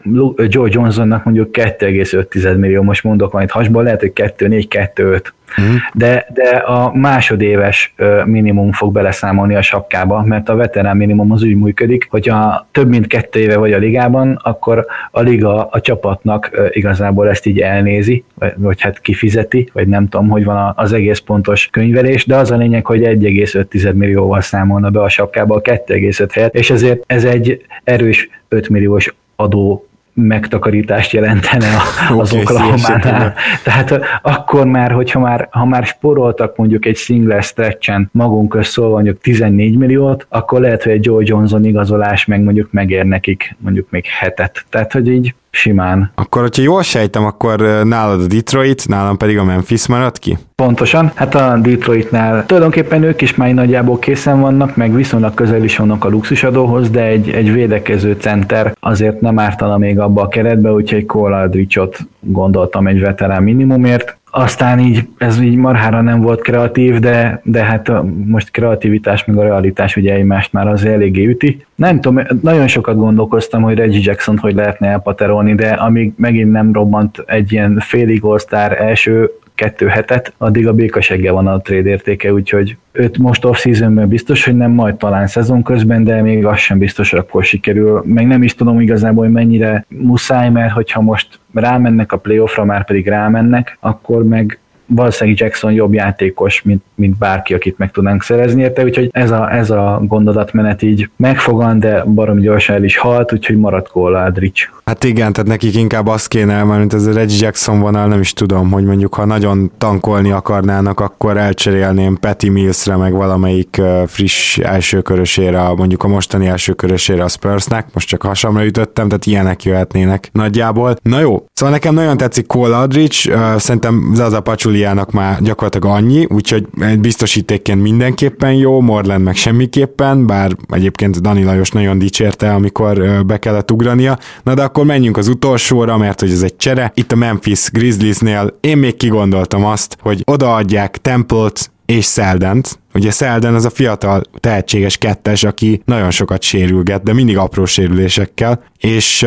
Joe Johnsonnak mondjuk 2,5 millió, most mondok majd hasból, lehet, hogy 2, 4, 2, 5 Uh-huh. De, de a másodéves minimum fog beleszámolni a sapkába, mert a veterán minimum az úgy működik, hogyha több mint kettő éve vagy a ligában, akkor a liga a csapatnak igazából ezt így elnézi, vagy hát kifizeti, vagy nem tudom, hogy van az egész pontos könyvelés, de az a lényeg, hogy 1,5 millióval számolna be a sapkába a 2,5 helyet, és ezért ez egy erős 5 milliós adó megtakarítást jelentene az okay, Oklahoma-nál. Tehát akkor már, hogyha már, ha már sporoltak mondjuk egy single stretchen magunk közszólva mondjuk 14 milliót, akkor lehet, hogy egy Joe Johnson igazolás meg mondjuk megér nekik mondjuk még hetet. Tehát, hogy így simán.
Akkor, hogyha jól sejtem, akkor nálad a Detroit, nálam pedig a Memphis maradt ki?
Pontosan, hát a Detroitnál tulajdonképpen ők is már nagyjából készen vannak, meg viszonylag közel is vannak a luxusadóhoz, de egy, egy védekező center azért nem ártana még abba a keretbe, úgyhogy Cole Aldrichot gondoltam egy veterán minimumért, aztán így, ez így marhára nem volt kreatív, de, de hát most kreativitás meg a realitás ugye egymást már az eléggé üti. Nem tudom, nagyon sokat gondolkoztam, hogy Reggie jackson hogy lehetne elpaterolni, de amíg megint nem robbant egy ilyen félig all első kettő hetet, addig a békasegge van a trade értéke, úgyhogy őt most off-seasonben biztos, hogy nem, majd talán szezon közben, de még az sem biztos, hogy akkor sikerül. Meg nem is tudom igazából, hogy mennyire muszáj, mert hogyha most rámennek a playoffra, már pedig rámennek, akkor meg valószínűleg Jackson jobb játékos, mint, mint bárki, akit meg tudnánk szerezni érte, úgyhogy ez a, ez a gondolatmenet így megfogan, de barom gyorsan el is halt, úgyhogy maradt Cole Aldrich.
Hát igen, tehát nekik inkább azt kéne, mert ez a Reggie Jackson vonal, nem is tudom, hogy mondjuk ha nagyon tankolni akarnának, akkor elcserélném Patty Millsre, meg valamelyik friss elsőkörösére, mondjuk a mostani elsőkörösére a Spursnek, most csak hasamra ütöttem, tehát ilyenek jöhetnének nagyjából. Na jó, szóval nekem nagyon tetszik Cole Aldrich, szerintem Zaza Pacsuliának már gyakorlatilag annyi, úgyhogy biztosítékként mindenképpen jó, Morland meg semmiképpen, bár egyébként Dani Lajos nagyon dicsérte, amikor be kellett ugrania. Na de akkor menjünk az utolsóra, mert hogy ez egy csere. Itt a Memphis Grizzliesnél én még kigondoltam azt, hogy odaadják Temple-t és Seldent, Ugye Selden az a fiatal, tehetséges kettes, aki nagyon sokat sérülget, de mindig apró sérülésekkel, és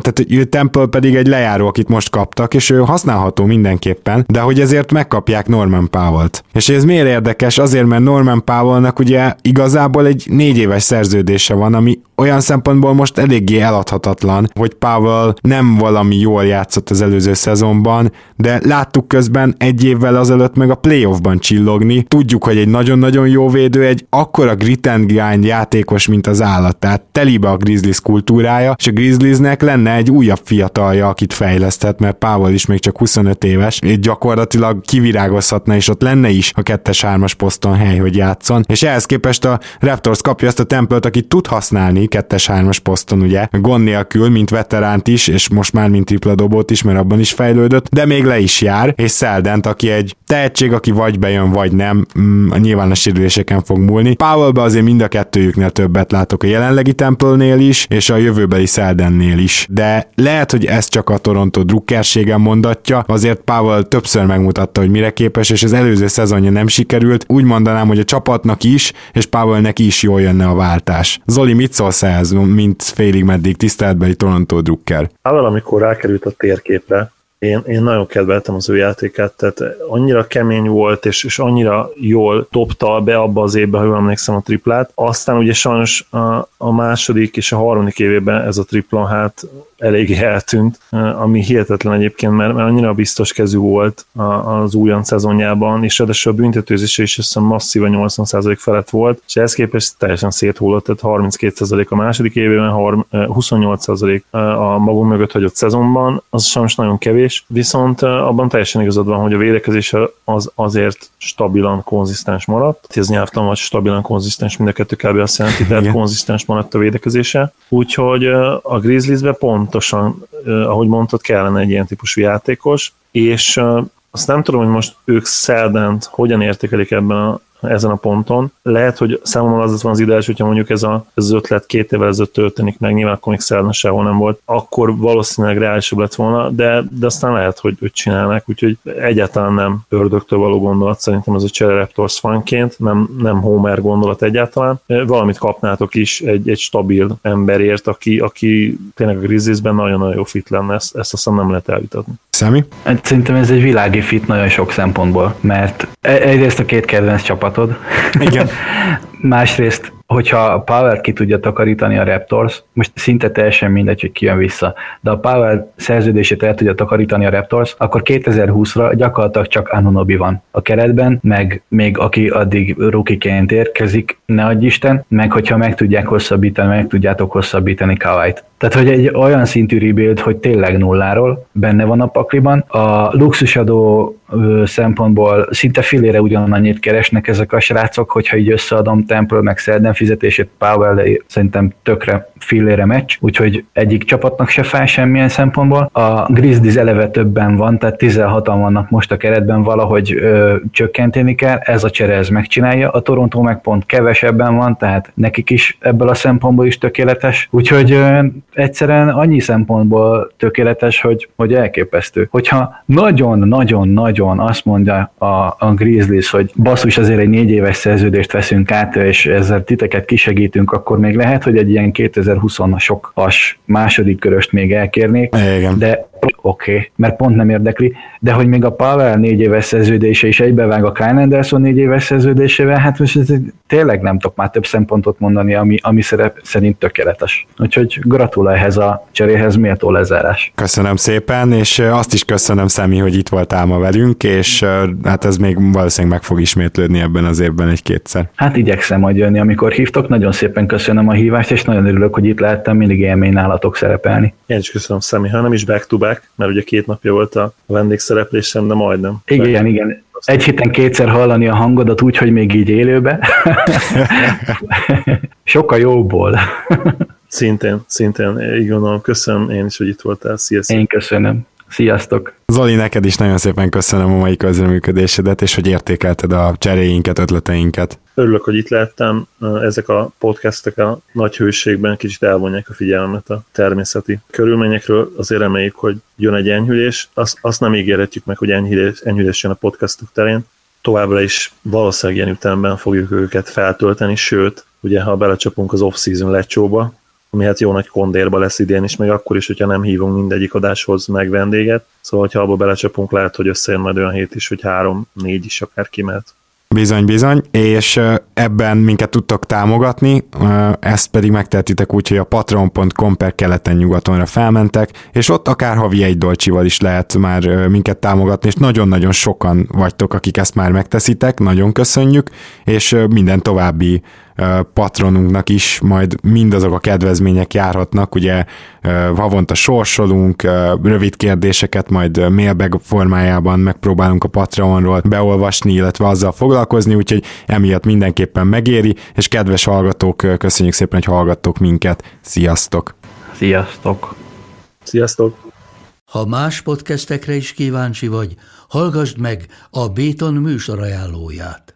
tehát ő Temple pedig egy lejáró, akit most kaptak, és ő használható mindenképpen, de hogy ezért megkapják Norman Powell-t. És ez miért érdekes? Azért, mert Norman Powell-nak ugye igazából egy négy éves szerződése van, ami olyan szempontból most eléggé eladhatatlan, hogy Powell nem valami jól játszott az előző szezonban, de láttuk közben egy évvel azelőtt meg a playoffban csillogni. Tudjuk, hogy egy nagyon nagyon jó védő, egy akkora grit and grind játékos, mint az állat, tehát telibe a Grizzlies kultúrája, és a Grizzliesnek lenne egy újabb fiatalja, akit fejleszthet, mert Powell is még csak 25 éves, és gyakorlatilag kivirágozhatna, és ott lenne is a 2-3-as poszton hely, hogy játszon, és ehhez képest a Raptors kapja ezt a templet, akit tud használni 2-3-as poszton, ugye, gond nélkül, mint veteránt is, és most már mint tripla dobót is, mert abban is fejlődött, de még le is jár, és Szeldent, aki egy tehetség, aki vagy bejön, vagy nem, mm, nyilván a sérüléseken fog múlni. Powellbe azért mind a kettőjüknél többet látok a jelenlegi Temple-nél is, és a jövőbeli Seldennél is. De lehet, hogy ez csak a Toronto drukkerségen mondatja, azért Powell többször megmutatta, hogy mire képes, és az előző szezonja nem sikerült. Úgy mondanám, hogy a csapatnak is, és Powellnek is jól jönne a váltás. Zoli, mit szólsz ehhez, mint félig meddig tiszteletbeli Toronto drukker?
Powell, amikor rákerült a térképre, én, én nagyon kedveltem az ő játékát, tehát annyira kemény volt, és, és annyira jól topta be abba az évbe, ha jól emlékszem a triplát. Aztán ugye sajnos a, a második és a harmadik évében ez a tripla hát eléggé eltűnt, ami hihetetlen egyébként, mert, mert annyira biztos kezű volt az újon szezonjában, és ráadásul a büntetőzése is hiszem masszívan 80% felett volt, és ehhez képest teljesen széthullott, tehát 32% a második évben, 28% a magunk mögött hagyott szezonban, az sajnos nagyon kevés, viszont abban teljesen igazad van, hogy a védekezés az azért stabilan konzisztens maradt. Ez nyelvtan vagy stabilan konzisztens, mind a kettő kb. azt jelenti, tehát konzisztens maradt a védekezése. Úgyhogy a Grizzliesbe pont pontosan, ahogy mondtad, kellene egy ilyen típusú játékos, és azt nem tudom, hogy most ők Szeldent hogyan értékelik ebben a ezen a ponton. Lehet, hogy számomra az van az ideális, hogyha mondjuk ez, a, ez az ötlet két évvel ezelőtt történik meg, nyilván akkor még Szerna sehol nem volt, akkor valószínűleg reálisabb lett volna, de, de aztán lehet, hogy, hogy csinálnak, úgyhogy egyáltalán nem ördögtől való gondolat, szerintem ez a Cherry Raptors fanként, nem, nem Homer gondolat egyáltalán. Valamit kapnátok is egy, egy stabil emberért, aki, aki tényleg a Grizzliesben nagyon-nagyon jó fit lenne, ezt, ezt aztán nem lehet elvitatni.
Szemi?
Hát szerintem ez egy világi fit nagyon sok szempontból, mert e- egyrészt a két kedvenc csapatod.
Igen.
Másrészt hogyha a Power ki tudja takarítani a Raptors, most szinte teljesen mindegy, hogy ki jön vissza, de a Power szerződését el tudja takarítani a Raptors, akkor 2020-ra gyakorlatilag csak Anunobi van a keretben, meg még aki addig rukiként érkezik, ne adj Isten, meg hogyha meg tudják hosszabbítani, meg tudjátok hosszabbítani Kawait. Tehát, hogy egy olyan szintű rebuild, hogy tényleg nulláról benne van a pakliban. A luxusadó szempontból szinte filére ugyanannyit keresnek ezek a srácok, hogyha így összeadom Temple meg Selden fizetését, Powell szerintem tökre fillére meccs, úgyhogy egyik csapatnak se fáj semmilyen szempontból. A Grizzlies eleve többen van, tehát 16-an vannak most a keretben, valahogy ö, csökkenteni kell, ez a csere ez megcsinálja, a Toronto meg pont kevesebben van, tehát nekik is ebből a szempontból is tökéletes, úgyhogy ö, egyszerűen annyi szempontból tökéletes, hogy, hogy elképesztő. Hogyha nagyon-nagyon-nagyon azt mondja a, a Grizzlies, hogy basszus, azért egy négy éves szerződést veszünk át, és ezzel titeket kisegítünk, akkor még lehet, hogy egy ilyen 2020-as második köröst még elkérnék,
Igen.
de oké, okay, mert pont nem érdekli, de hogy még a Pavel négy éves szerződése is egybevág a Kyle Anderson négy éves szerződésével, hát most ez tényleg nem tudok már több szempontot mondani, ami, ami szerep szerint tökéletes. Úgyhogy gratulálj ehhez a cseréhez, méltó lezárás.
Köszönöm szépen, és azt is köszönöm Szemi, hogy itt voltál ma velünk, és hát ez még valószínűleg meg fog ismétlődni ebben az évben egy-kétszer.
Hát igyekszem majd jönni, amikor hívtok. Nagyon szépen köszönöm a hívást, és nagyon örülök, hogy itt lehettem mindig élmény nálatok szerepelni.
Én is köszönöm, Szemi, ha nem is back to back, mert ugye két napja volt a vendégszereplésem, de majdnem.
Igen, igen, igen. Egy héten kétszer hallani a hangodat úgy, hogy még így élőbe. Sokkal jóból.
szintén, szintén, így gondolom. Köszönöm én is, hogy itt voltál. Sziasztok.
Én köszönöm. Sziasztok!
Zoli, neked is nagyon szépen köszönöm a mai közreműködésedet, és hogy értékelted a cseréinket, ötleteinket.
Örülök, hogy itt lehettem. Ezek a podcastek a nagy hőségben kicsit elvonják a figyelmet a természeti körülményekről. Azért reméljük, hogy jön egy enyhülés. Azt, azt nem ígérhetjük meg, hogy enyhülés, enyhülés jön a podcastok terén. Továbbra is valószínűleg ilyen ütemben fogjuk őket feltölteni, sőt, ugye ha belecsapunk az off-season lecsóba, ami hát jó nagy kondérba lesz idén is, meg akkor is, hogyha nem hívunk mindegyik adáshoz meg vendéget. Szóval, ha abba belecsapunk, lehet, hogy összejön majd olyan hét is, hogy három-négy is akár kimehet.
Bizony, bizony, és ebben minket tudtok támogatni, ezt pedig megtehetitek úgy, hogy a patreon.com per keleten-nyugatonra felmentek, és ott akár havi egy dolcsival is lehet már minket támogatni, és nagyon-nagyon sokan vagytok, akik ezt már megteszitek, nagyon köszönjük, és minden további patronunknak is majd mindazok a kedvezmények járhatnak, ugye havonta sorsolunk, rövid kérdéseket majd mailbag formájában megpróbálunk a Patreonról beolvasni, illetve azzal foglalkozni, úgyhogy emiatt mindenképpen megéri, és kedves hallgatók, köszönjük szépen, hogy hallgattok minket. Sziasztok!
Sziasztok!
Sziasztok!
Ha más podcastekre is kíváncsi vagy, hallgassd meg a Béton műsor ajánlóját.